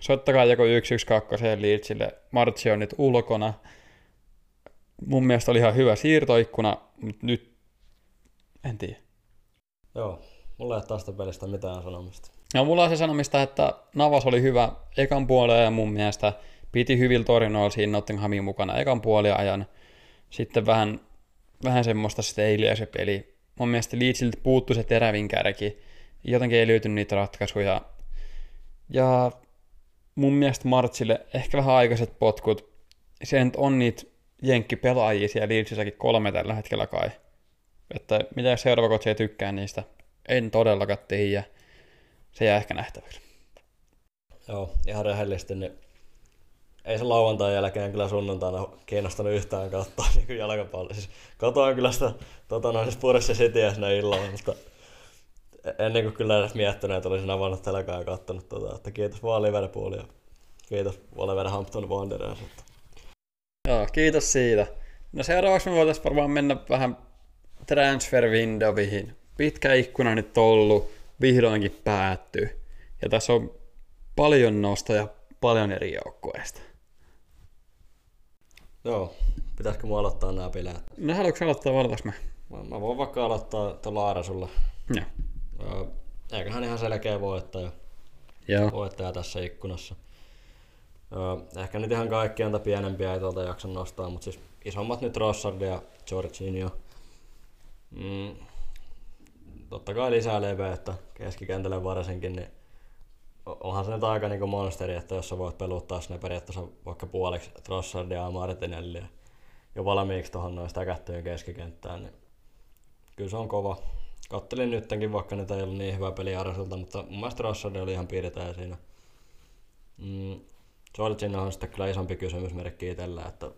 Soittakaa joku 1-1-2 Leedsille. Martsi on nyt ulkona. Mun mielestä oli ihan hyvä siirtoikkuna, mutta nyt en tiedä. Joo, mulla ei ole tästä pelistä mitään sanomista. No mulla on se sanomista, että Navas oli hyvä ekan puoleen ja mun mielestä piti hyvillä torjunoilla siinä Nottinghamin mukana ekan puolen ajan. Sitten vähän, vähän semmoista steiliä se peli. Mun mielestä Leedsiltä puuttu se terävin kärki. Jotenkin ei löytynyt niitä ratkaisuja. Ja mun mielestä Martsille ehkä vähän aikaiset potkut. Se nyt on niitä jenkkipelaajia siellä Leedsissäkin kolme tällä hetkellä kai. Että mitä seuraava kotsi ei tykkää niistä. En todellakaan tiedä. Se jää ehkä nähtäväksi. Joo, ihan rehellisesti, niin ei se lauantain jälkeen kyllä sunnuntaina kiinnostanut yhtään katsoa niin jalkapalloa. Siis katoin kyllä sitä tota, noin Spurissa Cityä sinne illalla, mutta en niin kuin kyllä edes miettinyt, että olisin avannut telkaa ja katsonut tota, että kiitos vaan Liverpool ja kiitos Wolverhampton Wanderers. Joo, kiitos siitä. No seuraavaksi me voitaisiin varmaan mennä vähän transfer windowin. Pitkä ikkuna nyt ollut, vihdoinkin päättyy. Ja tässä on paljon nostoja paljon eri joukkueista. Joo, pitäisikö mua aloittaa nämä bileet? No haluatko aloittaa vai mä? Mä, mä voin vaikka aloittaa tuolla Laara sulla. Joo. Eiköhän ihan selkeä voittaja. Joo. Voittaja tässä ikkunassa. Öö, ehkä nyt ihan kaikki antaa pienempiä ei tuolta jakson nostaa, mutta siis isommat nyt Rossard ja Jorginho. Mm, totta kai lisää leveyttä keskikentälle varsinkin, niin onhan se nyt aika niin monsteri, että jos sä voit peluttaa sinne periaatteessa vaikka puoliksi Trossardia ja Martinellia jo valmiiksi tuohon noin kättöjen keskikenttään, niin kyllä se on kova. Kattelin nyttenkin, vaikka nyt ei ollut niin hyvä peli Arsulta, mutta mun mielestä Trossardia oli ihan piirteä siinä. Mm, Georgina on sitten kyllä isompi kysymysmerkki itsellä, että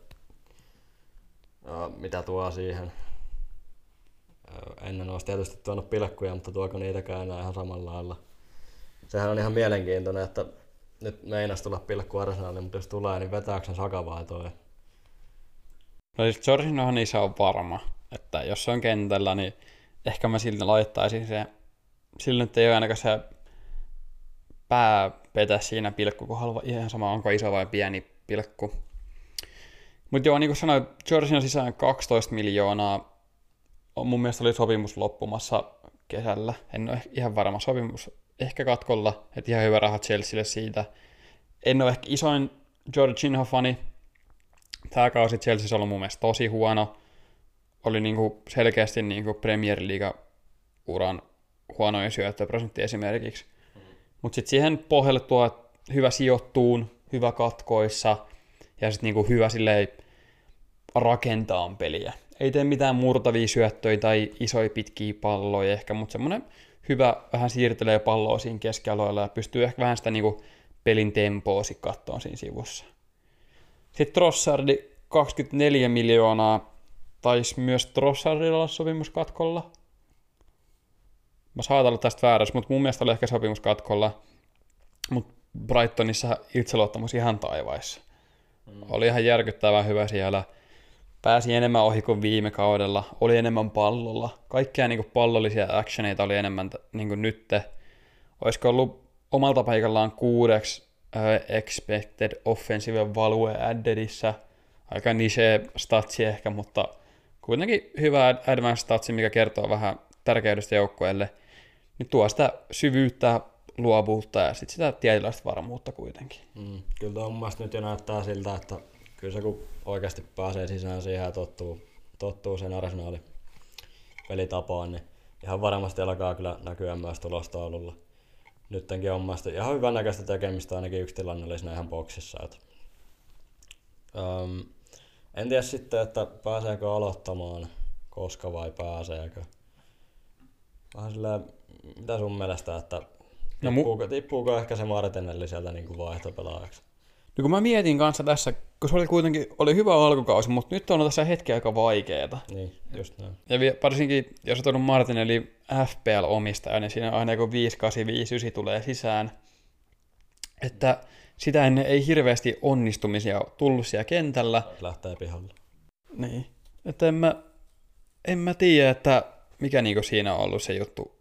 ja mitä tuo siihen. Ennen olisi tietysti tuonut pilkkuja, mutta tuoko niitäkään enää ihan samalla lailla sehän on ihan mielenkiintoinen, että nyt meinas tulla pilkku Arsenaliin, mutta jos tulee, niin vetääkö sen Saka vai toi? No siis Jorginhohan niissä on varma, että jos se on kentällä, niin ehkä mä siltä laittaisin se, sillä nyt ei ole ainakaan se pää petä siinä pilkku kohdalla, ihan sama onko iso vai pieni pilkku. Mutta joo, niin kuin sanoin, Jorginho sisään 12 miljoonaa, mun mielestä oli sopimus loppumassa kesällä, en ole ihan varma sopimus ehkä katkolla, että ihan hyvä raha Chelsealle siitä. En ole ehkä isoin Jorginho-fani. Tämä kausi Chelsea on ollut mun mielestä tosi huono. Oli niinku selkeästi niinku Premier League-uran huonoin syöttöprosentti esimerkiksi. Mutta sitten siihen pohjalle tuo hyvä sijoittuun, hyvä katkoissa ja sitten niinku hyvä silleen rakentaa peliä. Ei tee mitään murtavia syöttöjä tai isoja pitkiä palloja ehkä, mutta semmoinen hyvä, vähän siirtelee palloa siinä keskialoilla ja pystyy ehkä vähän sitä niin pelin tempoa kattoon siinä sivussa. Sitten Trossardi 24 miljoonaa, taisi myös Trossardilla olla sopimuskatkolla. Mä saatan olla tästä väärässä, mutta mun mielestä oli ehkä sopimuskatkolla. Mutta Brightonissa itseluottamus ihan taivaissa. Mm. Oli ihan järkyttävän hyvä siellä – pääsi enemmän ohi kuin viime kaudella, oli enemmän pallolla. Kaikkea niin kuin pallollisia actioneita oli enemmän niin kuin nytte. Olisiko ollut omalta paikallaan kuudeksi uh, expected offensive value addedissä. Aika niche statsi ehkä, mutta kuitenkin hyvä advanced statsi, mikä kertoo vähän tärkeydestä joukkueelle. Niin tuo sitä syvyyttä, luovuutta ja sitten sitä tietynlaista varmuutta kuitenkin. Mm, kyllä on mun nyt jo näyttää siltä, että kyllä se kun oikeasti pääsee sisään siihen ja tottuu, tottuu sen arsenaali pelitapaan, niin ihan varmasti alkaa kyllä näkyä myös tulostaululla. Nyttenkin on mielestäni ihan hyvän näköistä tekemistä, ainakin yksi tilanne oli siinä ihan boksissa. Että, um, en tiedä sitten, että pääseekö aloittamaan, koska vai pääseekö. Vähän sillä, mitä sun mielestä, että no, tippuuko, tippuuko ehkä se Martinelli sieltä niin kuin vaihtopelaajaksi? No kun mä mietin kanssa tässä, kun se oli kuitenkin oli hyvä alkukausi, mutta nyt on tässä hetki aika vaikeeta. Niin, just näin. Ja varsinkin, jos on Martin eli FPL-omistaja, niin siinä aina kun 5, 8, 5, 9 tulee sisään. Että sitä ennen ei hirveästi onnistumisia tullut siellä kentällä. Lähtee pihalle. Niin. Että en mä, en mä tiedä, että mikä niinku siinä on ollut se juttu.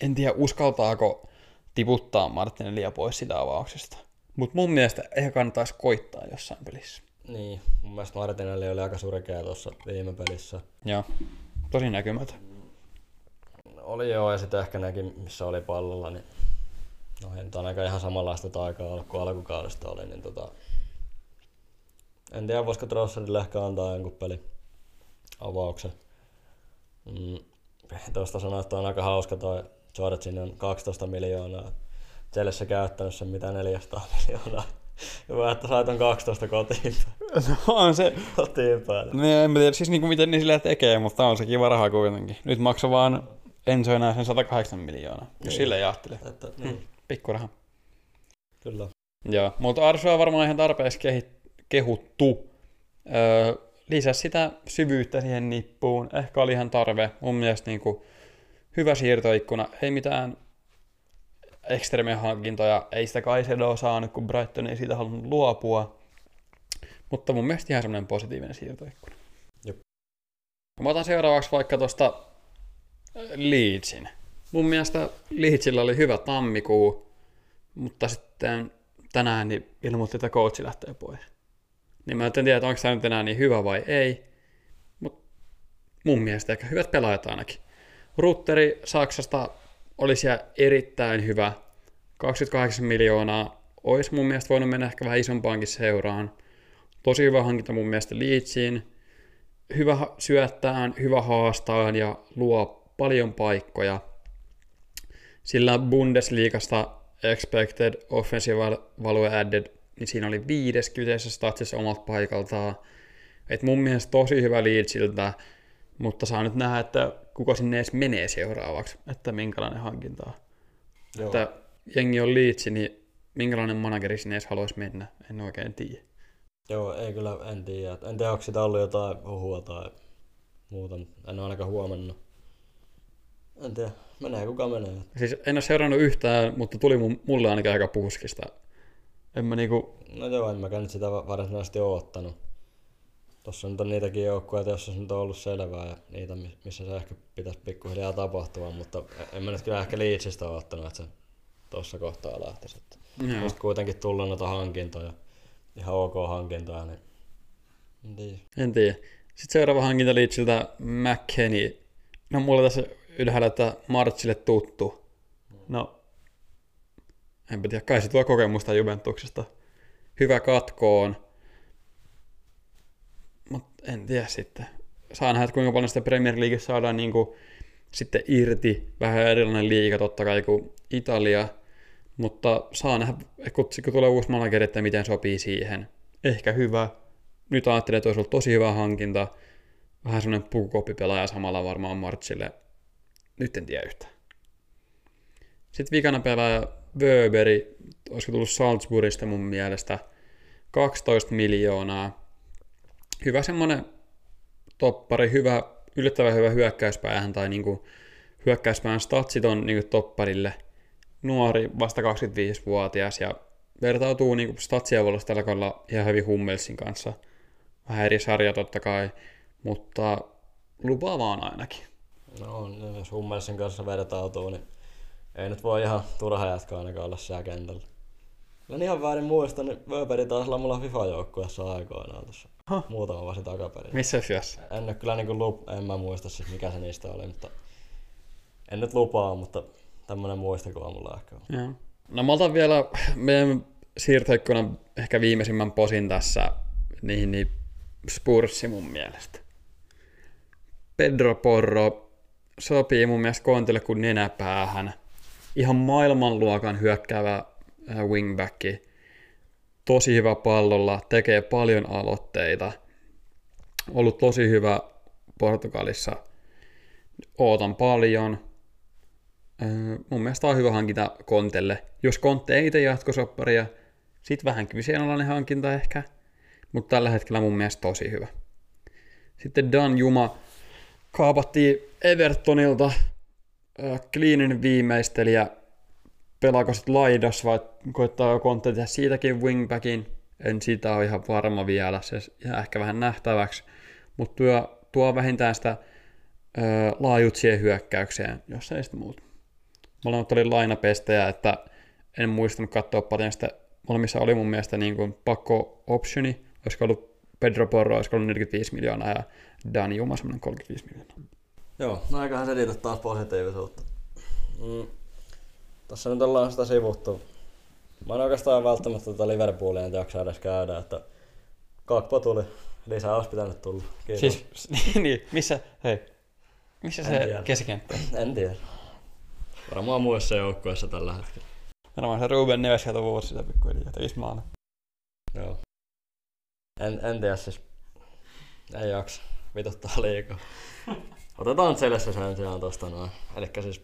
En tiedä, uskaltaako tiputtaa Martinellia pois sitä avauksesta. Mutta mun mielestä ehkä kannattaisi koittaa jossain pelissä. Niin, mun mielestä Martinelli oli aika surkea tuossa viime pelissä. Joo, tosi näkymätön. Oli joo, ja sitten ehkä nekin, missä oli pallolla, niin no nyt ainakaan ihan samanlaista taikaa ollut kuin alkukaudesta oli, niin tota, en tiedä, voisiko Trosserille ehkä antaa jonkun peli avauksen. Mm, tuosta sanoa, että on aika hauska toi Georgin on 12 miljoonaa. Chelsea käyttänyt sen mitä 400 miljoonaa. Hyvä, että sait on 12 kotiin, No on se, kotiin päälle. no en mä tiedä siis niinku miten ne sillä tekee, mutta on se kiva raha kuitenkin. Nyt maksaa vaan Enzo enää sen 108 miljoonaa, jos Niin. sille ajattelee. Että, niin, Pikkuraha. kyllä. Joo, mutta Arsu on varmaan ihan tarpeeksi kehi- kehuttu. Öö, lisää sitä syvyyttä siihen nippuun. Ehkä oli ihan tarve. Mun mielestä niin kuin, hyvä siirtoikkuna. Ei mitään ekstreme hankintoja. Ei sitä Kaisedoa saanut, kun Brighton ei siitä halunnut luopua. Mutta mun mielestä ihan semmoinen positiivinen siirtoikkuna. Jep. Mä otan seuraavaksi vaikka tuosta Leedsin. Mun mielestä Leedsillä oli hyvä tammikuu, mutta sitten tänään niin ilmoitti, että coachi lähtee pois. Niin mä en tiedä, että onko tämä nyt enää niin hyvä vai ei, mutta mun mielestä ehkä hyvät pelaajat ainakin. Rutteri Saksasta oli siellä erittäin hyvä. 28 miljoonaa olisi mun mielestä voinut mennä ehkä vähän isompaankin seuraan. Tosi hyvä hankinta mun mielestä Leedsiin. Hyvä syöttään, hyvä haastaan ja luo paljon paikkoja. Sillä Bundesliigasta expected offensive value added, niin siinä oli viides kyseisessä statsissa omalta paikaltaan. Et mun mielestä tosi hyvä Leedsiltä, mutta saa nyt nähdä, että kuka sinne edes menee seuraavaksi, että minkälainen hankinta on. Joo. Että jengi on Leedsi, niin minkälainen manageri sinne edes haluaisi mennä, en oikein tiedä. Joo, ei kyllä, en tiedä. En tiedä, onko sitä ollut jotain huhua tai muuta, mutta en ole ainakaan huomannut. En tiedä, menee kuka menee. Siis en ole seurannut yhtään, mutta tuli mun- mulle ainakin aika puskista. En mä niinku, No joo, en mäkään nyt sitä va- varsinaisesti ole nyt on niitäkin joukkueita, joissa se nyt on ollut selvää ja niitä, mi- missä se ehkä pitäisi pikkuhiljaa tapahtua, mutta en mä nyt kyllä ehkä Leedsistä ole ottanut, että se tuossa kohtaa lähtisi. Joo. Musta kuitenkin tullut noita hankintoja, ihan ok hankintoja, niin en tiedä. En tiedä. Sitten seuraava hankinta Leedsiltä McKenny. No mulla tässä ylhäällä, että Marchille tuttu. No, enpä tiedä, kai se tuo kokemusta Juventuksesta. Hyvä katkoon. Mutta en tiedä sitten. Saa nähdä, että kuinka paljon sitä Premier Leagueissa saadaan niinku sitten irti. Vähän erilainen liiga totta kai kuin Italia. Mutta saa nähdä, kun kun tulee uusi manageri, että miten sopii siihen. Ehkä hyvä, nyt ajattelen, että olisi ollut tosi hyvä hankinta. Vähän semmoinen pukukoppipelaaja samalla varmaan Marchille. Nyt en tiedä yhtään. Sitten vikana pelaaja Wöberi, olisiko tullut Salzburgista mun mielestä. 12 miljoonaa. Hyvä semmoinen toppari, hyvä, yllättävän hyvä hyökkäyspäähän tai niinku hyökkäyspään statsit on niinku topparille. Nuori, vasta 25-vuotias ja vertautuu niinku statsien valossa tällä kaudella ihan hyvin Hummelsin kanssa. Vähän eri sarja totta kai, mutta lupaavaan ainakin. No on, jos Hummelsin kanssa vertautuu, niin ei nyt voi ihan turha jatkaa ainakaan olla siellä kentällä. En ihan väärin muista, niin Wöberi taisi olla mulla FIFA-joukkueessa aikoinaan tuossa Huh. muutama vuosi takaperin. Missä syössä? En nyt kyllä niinku lup, en mä muista siis mikä se niistä oli, mutta en nyt lupaa, mutta tämmönen muistikuva mulla ehkä on. Joo. No mä otan vielä meidän siirtoikkunan ehkä viimeisimmän posin tässä, niin, niin Spurssi mun mielestä. Pedro Porro sopii mun mielestä Kontille kuin nenäpäähän. Ihan maailmanluokan hyökkäävä wingbacki. Tosi hyvä pallolla, tekee paljon aloitteita. Ollut tosi hyvä Portugalissa. Ootan paljon. Öö, mun mielestä on hyvä hankinta Kontelle. Jos Kontte ei tee jatkosopparia, sit vähän kyseenalainen hankinta ehkä, mutta tällä hetkellä mun mielestä tosi hyvä. Sitten Dan Juma kaapattiin Evertonilta äh, Cleanin viimeistelijä. Pelaako sit laidas vai koittaa Kontte tehdä siitäkin wingbackin? En siitä ole ihan varma vielä, se jää ehkä vähän nähtäväksi. Mutta tuo, tuo vähintään sitä öö, laajuuksien hyökkäykseen, jos ei sitten muuta. Molemmat oli lainapestejä, että en muistanut katsoa paljon sitä. Molemmissa oli mun mielestä niin kuin pakko optioni, olisiko ollut Pedro Porro, olisiko ollut 45 miljoonaa ja Dani Juma semmoinen 35 miljoonaa. Joo, no eiköhän selitä taas positiivisuutta. Mm. Tässä nyt ollaan sitä sivuttu. Mä en oikeastaan välttämättä tätä Liverpoolia nyt jaksa edes käydä, että Kakpo tuli. Lisää olisi pitänyt tulla. Kiitos. Siis, niin, missä, hei, missä En se tiedä. keskikenttä? En tiedä. Varmaan muissa joukkueessa tällä hetkellä. Varmaan se Ruben Neves sieltä vuosi sitä pikkuhiljaa, tekisi maana. Joo. En, en tiedä siis. Ei jaksa. Vituttaa liikaa. Otetaan Celeste sen sijaan tosta noin. Elikkä siis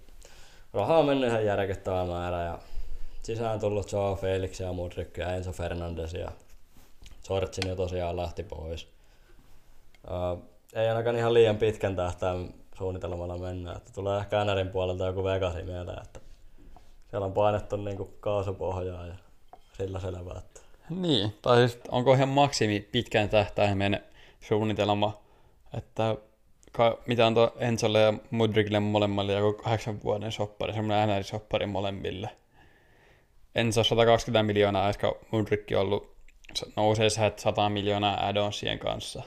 rahaa on mennyt ihan järkyttävä määrä ja sisään tullut Joao Felix ja Mudryk ja Enzo Fernandes ja Sortsin jo tosiaan lähti pois. Uh, ei ainakaan ihan liian pitkän tähtäin suunnitelmalla mennä, että tulee ehkä NRin puolelta joku Vegasi mieleen, että siellä on painettu niinku kaasupohjaa ja sillä selvä, että Niin, tai siis onko ihan maksimi pitkän tähtäimen suunnitelma, että mitä on tuo Enzolle ja Mudrikille molemmalle joku kahdeksan vuoden soppari, semmoinen NR-soppari molemmille. Enzo 120 miljoonaa, olisiko Mudrikki ollut, se nousee se 100 miljoonaa add-onsien kanssa.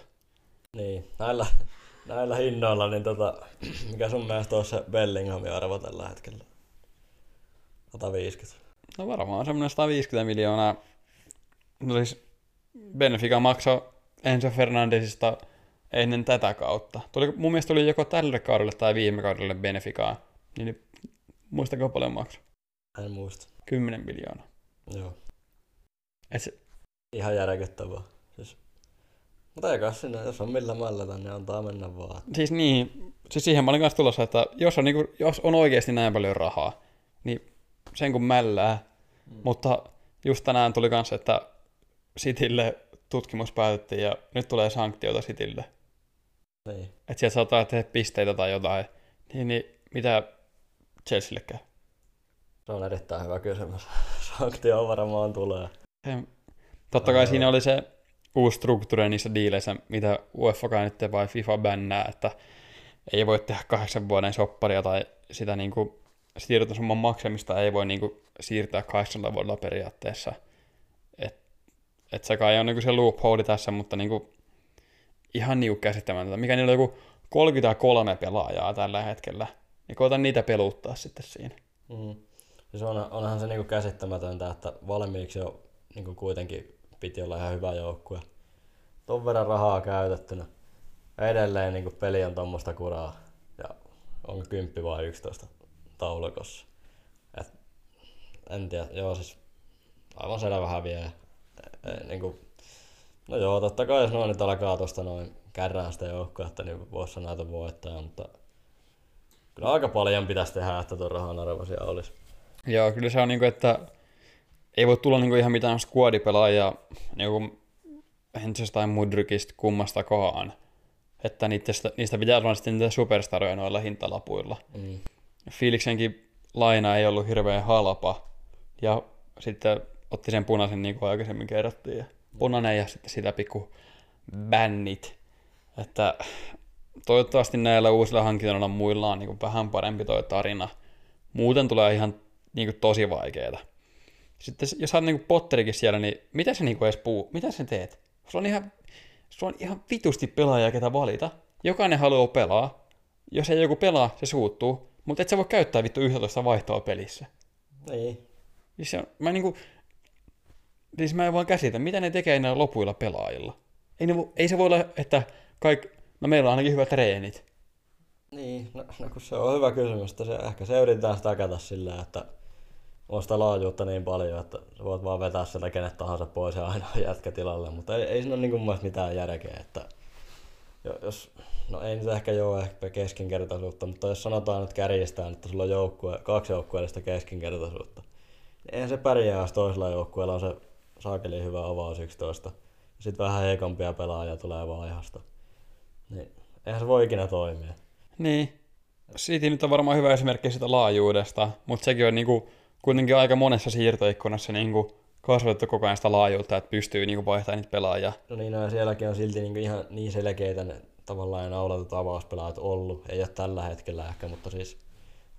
Niin, näillä, näillä hinnoilla, niin tota, mikä sun mielestä on se Bellinghamin arvo tällä hetkellä? 150. No varmaan semmoinen 150 miljoonaa. No siis Benfica maksoi Enzo Fernandesista ennen tätä kautta. Tuli, mun mielestä tuli joko tälle kaudelle tai viime kaudelle Benficaa. Niin muistako paljon maksoi? En muista. 10 miljoonaa. Joo. Et se, Ihan järkyttävää. Siis, mutta eikä sinne, jos on millä mällätä, niin antaa mennä vaan. siis niin, siis siihen mä olin kanssa tulossa, että jos on, niinku, jos on oikeasti näin paljon rahaa, niin sen kun mällää. Mm. Mutta just tänään tuli kanssa, että Citylle tutkimus päätettiin ja nyt tulee sanktioita Citylle. Niin. Että sieltä saattaa tehdä pisteitä tai jotain. Niin, niin mitä Chelsealle käy? Se on erittäin hyvä kysymys. Sanktio varmaan tulee. Se- Totta kai siinä oli se uusi struktuuri niissä diileissä, mitä UEFA kai nyt vai FIFA bännää, että ei voi tehdä kahdeksan vuoden sopparia tai sitä niinku siirtosumman maksamista ei voi niinku siirtää kahdeksalla vuodella periaatteessa. Et, et se kai on niinku se loophole tässä, mutta niinku ihan niinku käsittämätöntä. Mikä niillä on joku 33 pelaajaa tällä hetkellä, niin koitan niitä peluttaa sitten siinä. Mm. Siis on, onhan se niinku käsittämätöntä, että valmiiksi jo niinku kuitenkin piti olla ihan hyvä joukkue. Ton verran rahaa käytettynä. Edelleen niinku peli on tommoista kuraa. Ja onko 10 vai 11 taulukossa. Et, en tiedä, joo siis aivan selvä häviää. E, e, niinku, no joo, totta kai jos noin nyt alkaa tosta noin kärrään sitä joukkuetta, niin voisi sanoa, että voittaja, mutta kyllä aika paljon pitäisi tehdä, että tuon rahan arvo siellä olisi. Joo, kyllä se on niinku, että ei voi tulla niinku ihan mitään squadipelaajia niinku Hensestä tai Mudrykistä kummastakaan. Että niistä, niistä pitää olla sitten niitä superstaroja noilla hintalapuilla. Mm. Fiiliksenkin laina ei ollut hirveän halpa. Ja sitten otti sen punaisen niin kuin aikaisemmin kerrottiin. Ja punainen ja sitten sitä pikku bännit. Että toivottavasti näillä uusilla hankinnoilla muilla on niin vähän parempi toi tarina. Muuten tulee ihan niin kuin tosi vaikeeta. Sitten jos sä oot niin Potterikin siellä, niin mitä sä niin kuin edes puu, mitä sä teet? Sulla on ihan, sulla on ihan vitusti pelaajia, ketä valita. Jokainen haluaa pelaa. Jos ei joku pelaa, se suuttuu. Mutta et sä voi käyttää vittu 11 vaihtoa pelissä. Niin. Siis se on, mä niinku, siis mä en vaan käsitä, mitä ne tekee näillä lopuilla pelaajilla. Ei, ne, ei se voi olla, että kaik, no meillä on ainakin hyvät treenit. Niin, no, no kun se on hyvä kysymys, että se, ehkä se yritetään sitä kätä sillä, että on sitä laajuutta niin paljon, että voit vaan vetää sieltä kenet tahansa pois ja aina jätkä tilalle, mutta ei, ei siinä ole niin mielestä mitään järkeä, että jo- jos, no ei nyt ehkä joo ehkä keskinkertaisuutta, mutta jos sanotaan nyt kärjistään, että sulla on joukkue, kaksi joukkueellista keskinkertaisuutta, niin eihän se pärjää, jos toisella joukkueella on se saakeli hyvä avaus 11, ja sitten vähän heikompia pelaajia tulee vaihasta. Niin, eihän se voi ikinä toimia. Niin. City nyt on varmaan hyvä esimerkki sitä laajuudesta, mutta sekin on niinku, kuitenkin aika monessa siirtoikkunassa niinku kasvatettu koko ajan sitä laajuutta, että pystyy niinku vaihtamaan niitä pelaajia. No niin, no ja sielläkin on silti niinku ihan niin selkeitä ne tavallaan naulatut avauspelaajat ollut. Ei ole tällä hetkellä ehkä, mutta siis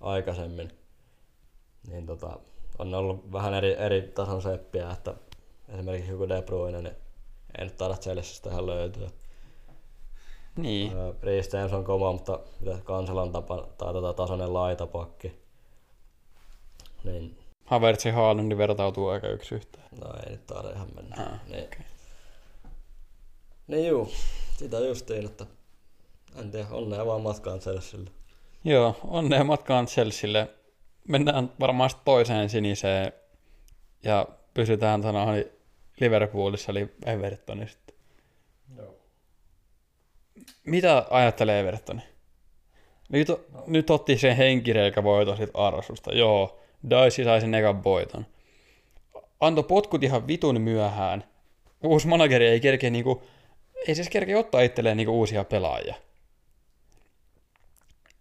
aikaisemmin. Niin tota, on ollut vähän eri, eri tason seppiä, että esimerkiksi joku De Bruyne, niin ei nyt taida Chelseasta ihan löytyä. Niin. Reece James on kova, mutta Kansalan tapa, tai tota tasoinen laitapakki. Niin, Havertz ja Haalundi vertautuu aika yksi yhteen. no ei nyt taida ihan mennä. Ah, niin. okei. niin juu, sitä justiin, että en tiedä, onnea vaan matkaan Chelsealle. Joo, onnea matkaan Chelsealle. Mennään varmaan toiseen siniseen ja pysytään sanoa Liverpoolissa eli Evertonista. Joo. Mitä ajattelee Evertoni? Nyt, no. nyt otti sen henkireikävoiton sit Arsusta. Joo, Daisy sai sen ekan voiton. Anto potkut ihan vitun myöhään. Uusi manageri ei kerkeä niinku, ei siis kerkeä ottaa itselleen niinku uusia pelaajia.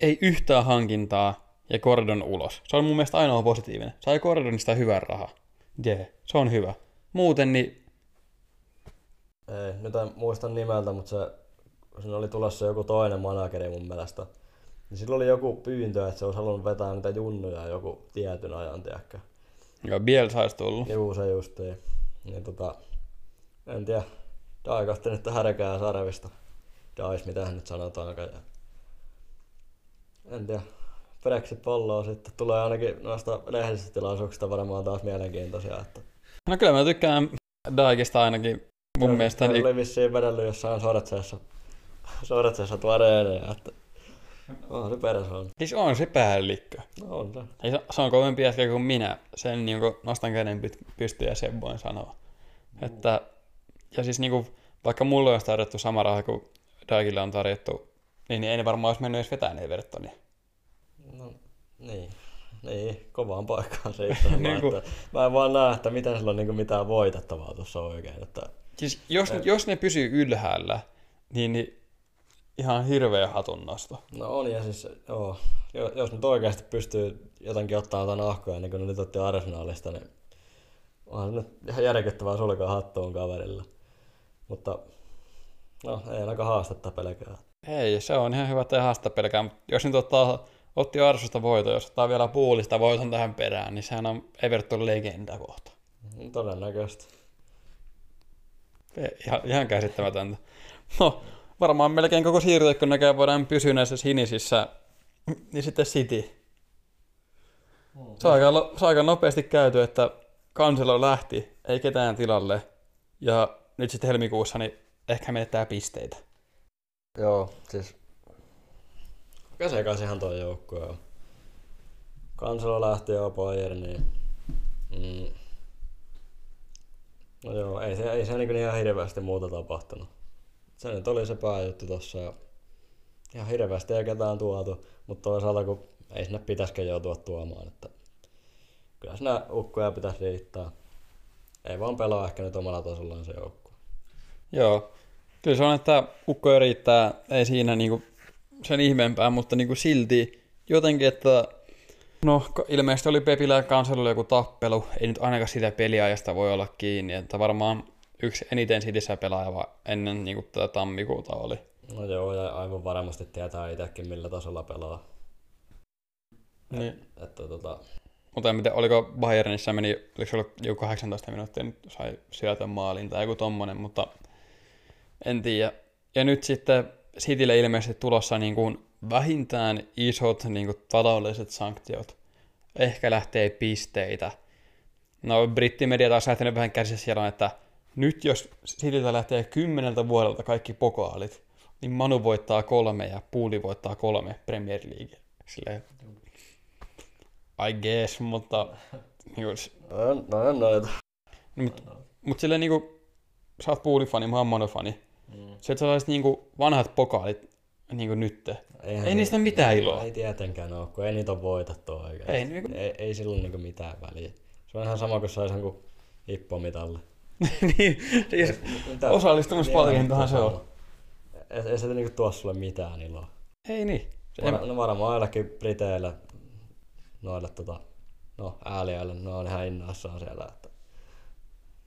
Ei yhtään hankintaa ja Gordon ulos. Se on mun mielestä ainoa positiivinen. Sai Gordonista hyvän rahaa. Jee, yeah, se on hyvä. Muuten niin, Ei, nyt en muista nimeltä, mutta se, siinä oli tulossa joku toinen manageri mun mielestä. Niin sillä oli joku pyyntö, että se olisi halunnut vetää niitä junnuja joku tietyn ajan, tiedäkö. joo, Bielsa olisi tullut. Juu, se justiin. Niin tota, en tiedä, Daikasti nyt härkää sarvista. Dais, mitä hän nyt sanotaankaan. Ja... En tiedä. Brexit-palloa sitten tulee ainakin noista lehdistötilaisuuksista varmaan taas mielenkiintoisia. Että No kyllä mä tykkään Daikista ainakin mun se, mielestä. Niin, oli vissiin vedellyt jossain Soretseessa, Soretseessa tuoreena, että on se persoon. siis on se päällikkö. No on se. Ei, se- se on kovempi jätkä kuin minä. Sen niin nostan käden py- pystyyn ja sen voin sanoa. Että, ja siis niin kuin, vaikka mulle olisi tarjottu sama raha kuin Daikille on tarjottu, niin, ei ne varmaan olisi mennyt edes vetää Evertonia. No, niin. Niin, kovaan paikkaan se itse Niin kuin- että Mä en vaan näe, että miten sillä on niinku mitään voitettavaa tuossa oikein. Että Siis jos, jos ne pysyy ylhäällä, niin, niin ihan hirveä hatunnosto. No on ja siis, joo, jo- jos nyt oikeasti pystyy jotenkin ottaa jotain nahkoja, niin kuin ne nyt otti Arsenalista, niin onhan se nyt ihan järkyttävää sulkaa hattuun kaverilla. Mutta no, ei ainakaan haastetta pelkää. Ei, se on ihan hyvä, että ei haasta pelkää, mutta jos nyt ottaa, otti Arsusta voiton, jos ottaa vielä puulista voiton tähän perään, niin sehän on Everton legenda kohta. Todennäköisesti. Ei, Ihan, ihan käsittämätöntä. No, varmaan melkein koko siirtoikon näkään voidaan pysyä näissä sinisissä. Niin sitten City. Se on aika, se on aika nopeasti käyty, että Kanselo lähti, ei ketään tilalle. Ja nyt sitten helmikuussa niin ehkä menettää pisteitä. Joo, siis aika sekaisinhan tuo joukkue on. Kansalo lähti jo Bayerniin. Mm. No joo, ei se, ei se niin ihan hirveästi muuta tapahtunut. Se nyt oli se pääjuttu tossa ja ihan hirveästi ei ketään tuotu, mutta toisaalta kun ei sinne pitäisikään joutua tuomaan, että kyllä sinä ukkoja pitäisi riittää. Ei vaan pelaa ehkä nyt omalla tasollaan se joukkue. Joo. Kyllä se on, että ukkoja riittää, ei siinä niinku sen ihmeempää, mutta niinku silti jotenkin, että no ilmeisesti oli Pepillä ja Kanselulla joku tappelu, ei nyt ainakaan sitä peliajasta voi olla kiinni, että varmaan yksi eniten sitissä pelaajava ennen niinku tätä tammikuuta oli. No joo, ja aivan varmasti tietää itsekin millä tasolla pelaa. Niin. Että tota, Mutta en tiedä, oliko Bayernissa meni, oliko se ollut joku 18 minuuttia, nyt sai syötön maalin tai joku tommonen, mutta en tiedä. Ja nyt sitten Citylle ilmeisesti tulossa niin kuin vähintään isot niin kuin taloudelliset sanktiot. Ehkä lähtee pisteitä. No brittimedia taas lähtenyt vähän kärsissä siellä, että nyt jos Cityltä lähtee kymmeneltä vuodelta kaikki pokaalit, niin Manu voittaa kolme ja Puuli voittaa kolme Premier League. Silleen, I guess, mutta niin kuin, no, no. No, mut, mut silleen niinku, sä oot puulifani, mä oon monofani. Mm. Se, että sellaiset niinku vanhat pokaalit niinku nytte. Eihän Ei niistä mitään iloa. Ei tietenkään ole, kun ei niitä ole voitettu oikein. Ei niinku- ei, ei sillä ole niinku mitään väliä. Se on ihan sama kuin saisi jonkun hippomitalli. niin, siis osallistumispalkintohan se on. Ei, ei se niinku tuo sulle mitään iloa. Ei niin. Se, Var, no varmaan ainakin Briteille, noille tota, no ääliöille, ne on ihan innoissaan siellä, että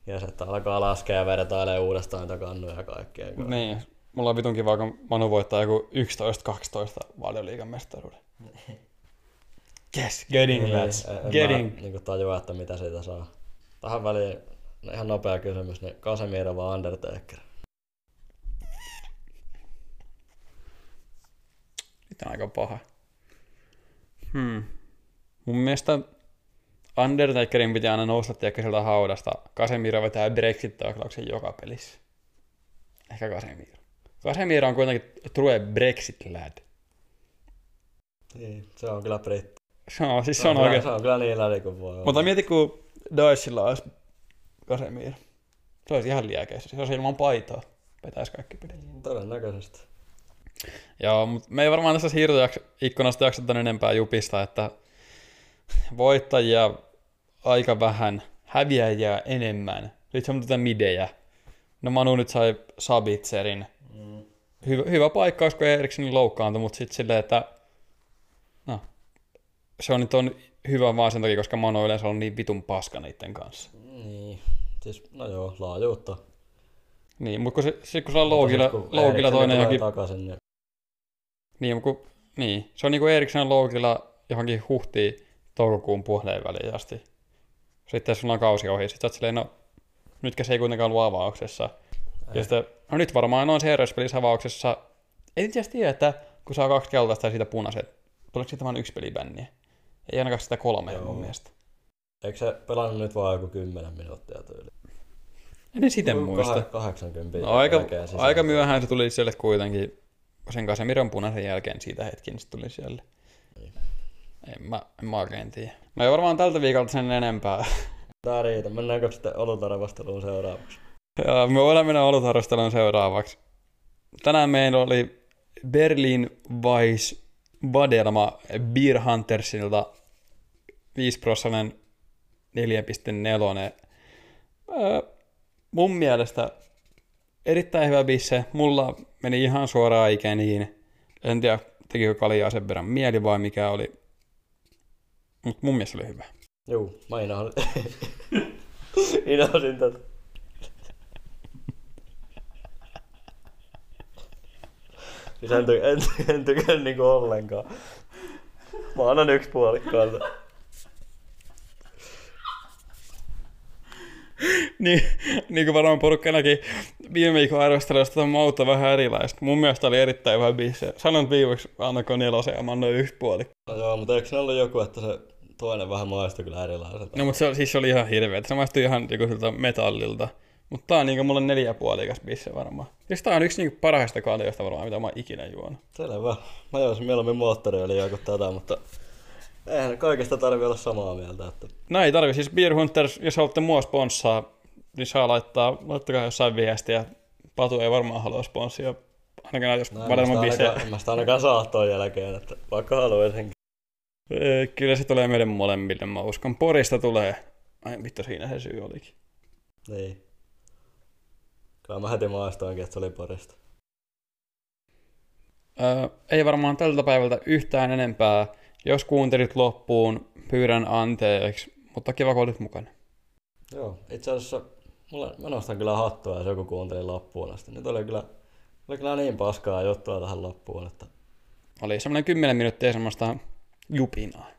ja se, että alkaa laskea ja vertailee uudestaan niitä kannuja kaikkien kanssa. niin. mulla on vitun kiva, kun Manu voittaa joku 11-12 valioliigan mestaruuden. Yes, getting Niin, lads. Getting. Mä niin tajua, että mitä siitä saa. Tähän väliin no ihan nopea kysymys, niin Casemiro vai Undertaker? Nyt on aika paha. Hmm. Mun mielestä Undertakerin pitää aina nousta tiedätkö sieltä haudasta. Casemiro vetää Brexit-taklauksen joka pelissä. Ehkä Casemiro. Casemiro on kuitenkin true Brexit-lad. Niin, se on kyllä britti. Se on, siis se on kyllä, oikein. Se on kyllä niin läli kuin voi olla. Mutta mieti, kun Daisilla olisi Casemiro. Se olisi ihan liekeistä. Se olisi ilman paitaa. Vetäisi kaikki pelit. Todennäköisesti. Joo, mutta me ei varmaan tässä siirtoikkunasta jakseta enempää jupista, että voittajia aika vähän, häviäjiä enemmän. On tätä midejä. No Manu nyt sai Sabitzerin. Mm. Hyvä, hyvä paikkaus, kun Eriksenin loukkaantui, mutta sitten silleen, että no, se on nyt on hyvä vaan sen takia, koska Manu yleensä on niin vitun paska niiden kanssa. Niin. Siis, no joo, laajuutta. Niin, mutta kun, se, sit kun se on loukilla, siis loukilla toinen johonkin takaisin, niin Niin, kun, niin, se on niinku Eriksen loukilla johonkin huhtiin toukokuun puoleen väliin asti. Sitten sulla on kausi ohi, sit sä oot silleen, no nytkä se ei kuitenkaan ollut avauksessa. Ja Ei. sitten, no nyt varmaan on CRS-pelissä avauksessa. En itse asiassa tiedä, että kun saa kaksi keltaista ja siitä punaiset, tuleeko siitä vain yksi pelibänniä? Ei ainakaan sitä kolme Joo. mun mielestä. eikö se pelannut nyt vaan joku 10 minuuttia tyyli? En sitten Joku muista. kah- 80 No, aika, aika myöhään se tuli siellä kuitenkin. Sen kanssa Miron punaisen jälkeen siitä hetki, niin se tuli siellä. En mä, en mä oikein tiedä. No ei varmaan tältä viikolta sen enempää. Tää riitä. Mennäänkö sitten olutarvosteluun seuraavaksi? Ja me voidaan mennä olutharrasteluun seuraavaksi. Tänään meillä oli Berlin Weiss Vadelma Beer Huntersilta 5 prossanen 4.4. Öö, mun mielestä erittäin hyvä bisse. Mulla meni ihan suoraan ikeniin. En tiedä, tekikö kaljaa sen verran mieli vai mikä oli. Mutta mun mielestä oli hyvä. Juu, mä inhosin. inhosin tätä. Siis en, ty- en, en tykännyt niinku ollenkaan. Mä annan yksi puolikkaansa. niin, niin kuin varmaan porukka näki viime viikon arvostelusta tuon mauta vähän erilaista. Mun mielestä oli erittäin hyvä biisi. Sanon viimeksi annako nelosen ja mä annoin yksi puoli. No joo, mutta eikö se ollut joku, että se toinen vähän maistui kyllä erilaiselta? No mutta se, siis se oli ihan hirveä. Se maistui ihan joku siltä metallilta. Mutta tää on niinku mulle neljä puolikas bisse varmaan. Ja tää on yksi niinku parhaista kaljoista varmaan, mitä mä oon ikinä juonut. Selvä. Mä joisin mieluummin moottoriöljyä kuin tätä, mutta eihän kaikesta tarvi olla samaa mieltä. Että... No ei tarvi, siis Beer Hunters, jos haluatte mua sponssaa, niin saa laittaa, laittakaa jossain viestiä. Patu ei varmaan halua sponssia, ainakaan jos No, varmaan en mä sitä ainakaan saa ton jälkeen, että vaikka haluaisinkin. Ee, Kyllä se tulee meidän molemmille, mä uskon. Porista tulee. Ai vittu, siinä se syy olikin. Niin. Kyllä mä heti maistoinkin, että se oli parista. Öö, ei varmaan tältä päivältä yhtään enempää. Jos kuuntelit loppuun, pyydän anteeksi, mutta kiva kun olit mukana. Joo, itse asiassa mulle, mä nostan kyllä hattua, jos joku kuunteli loppuun asti. Nyt oli kyllä, oli kyllä niin paskaa juttua tähän loppuun, että Oli semmoinen 10 minuuttia semmoista Jupina.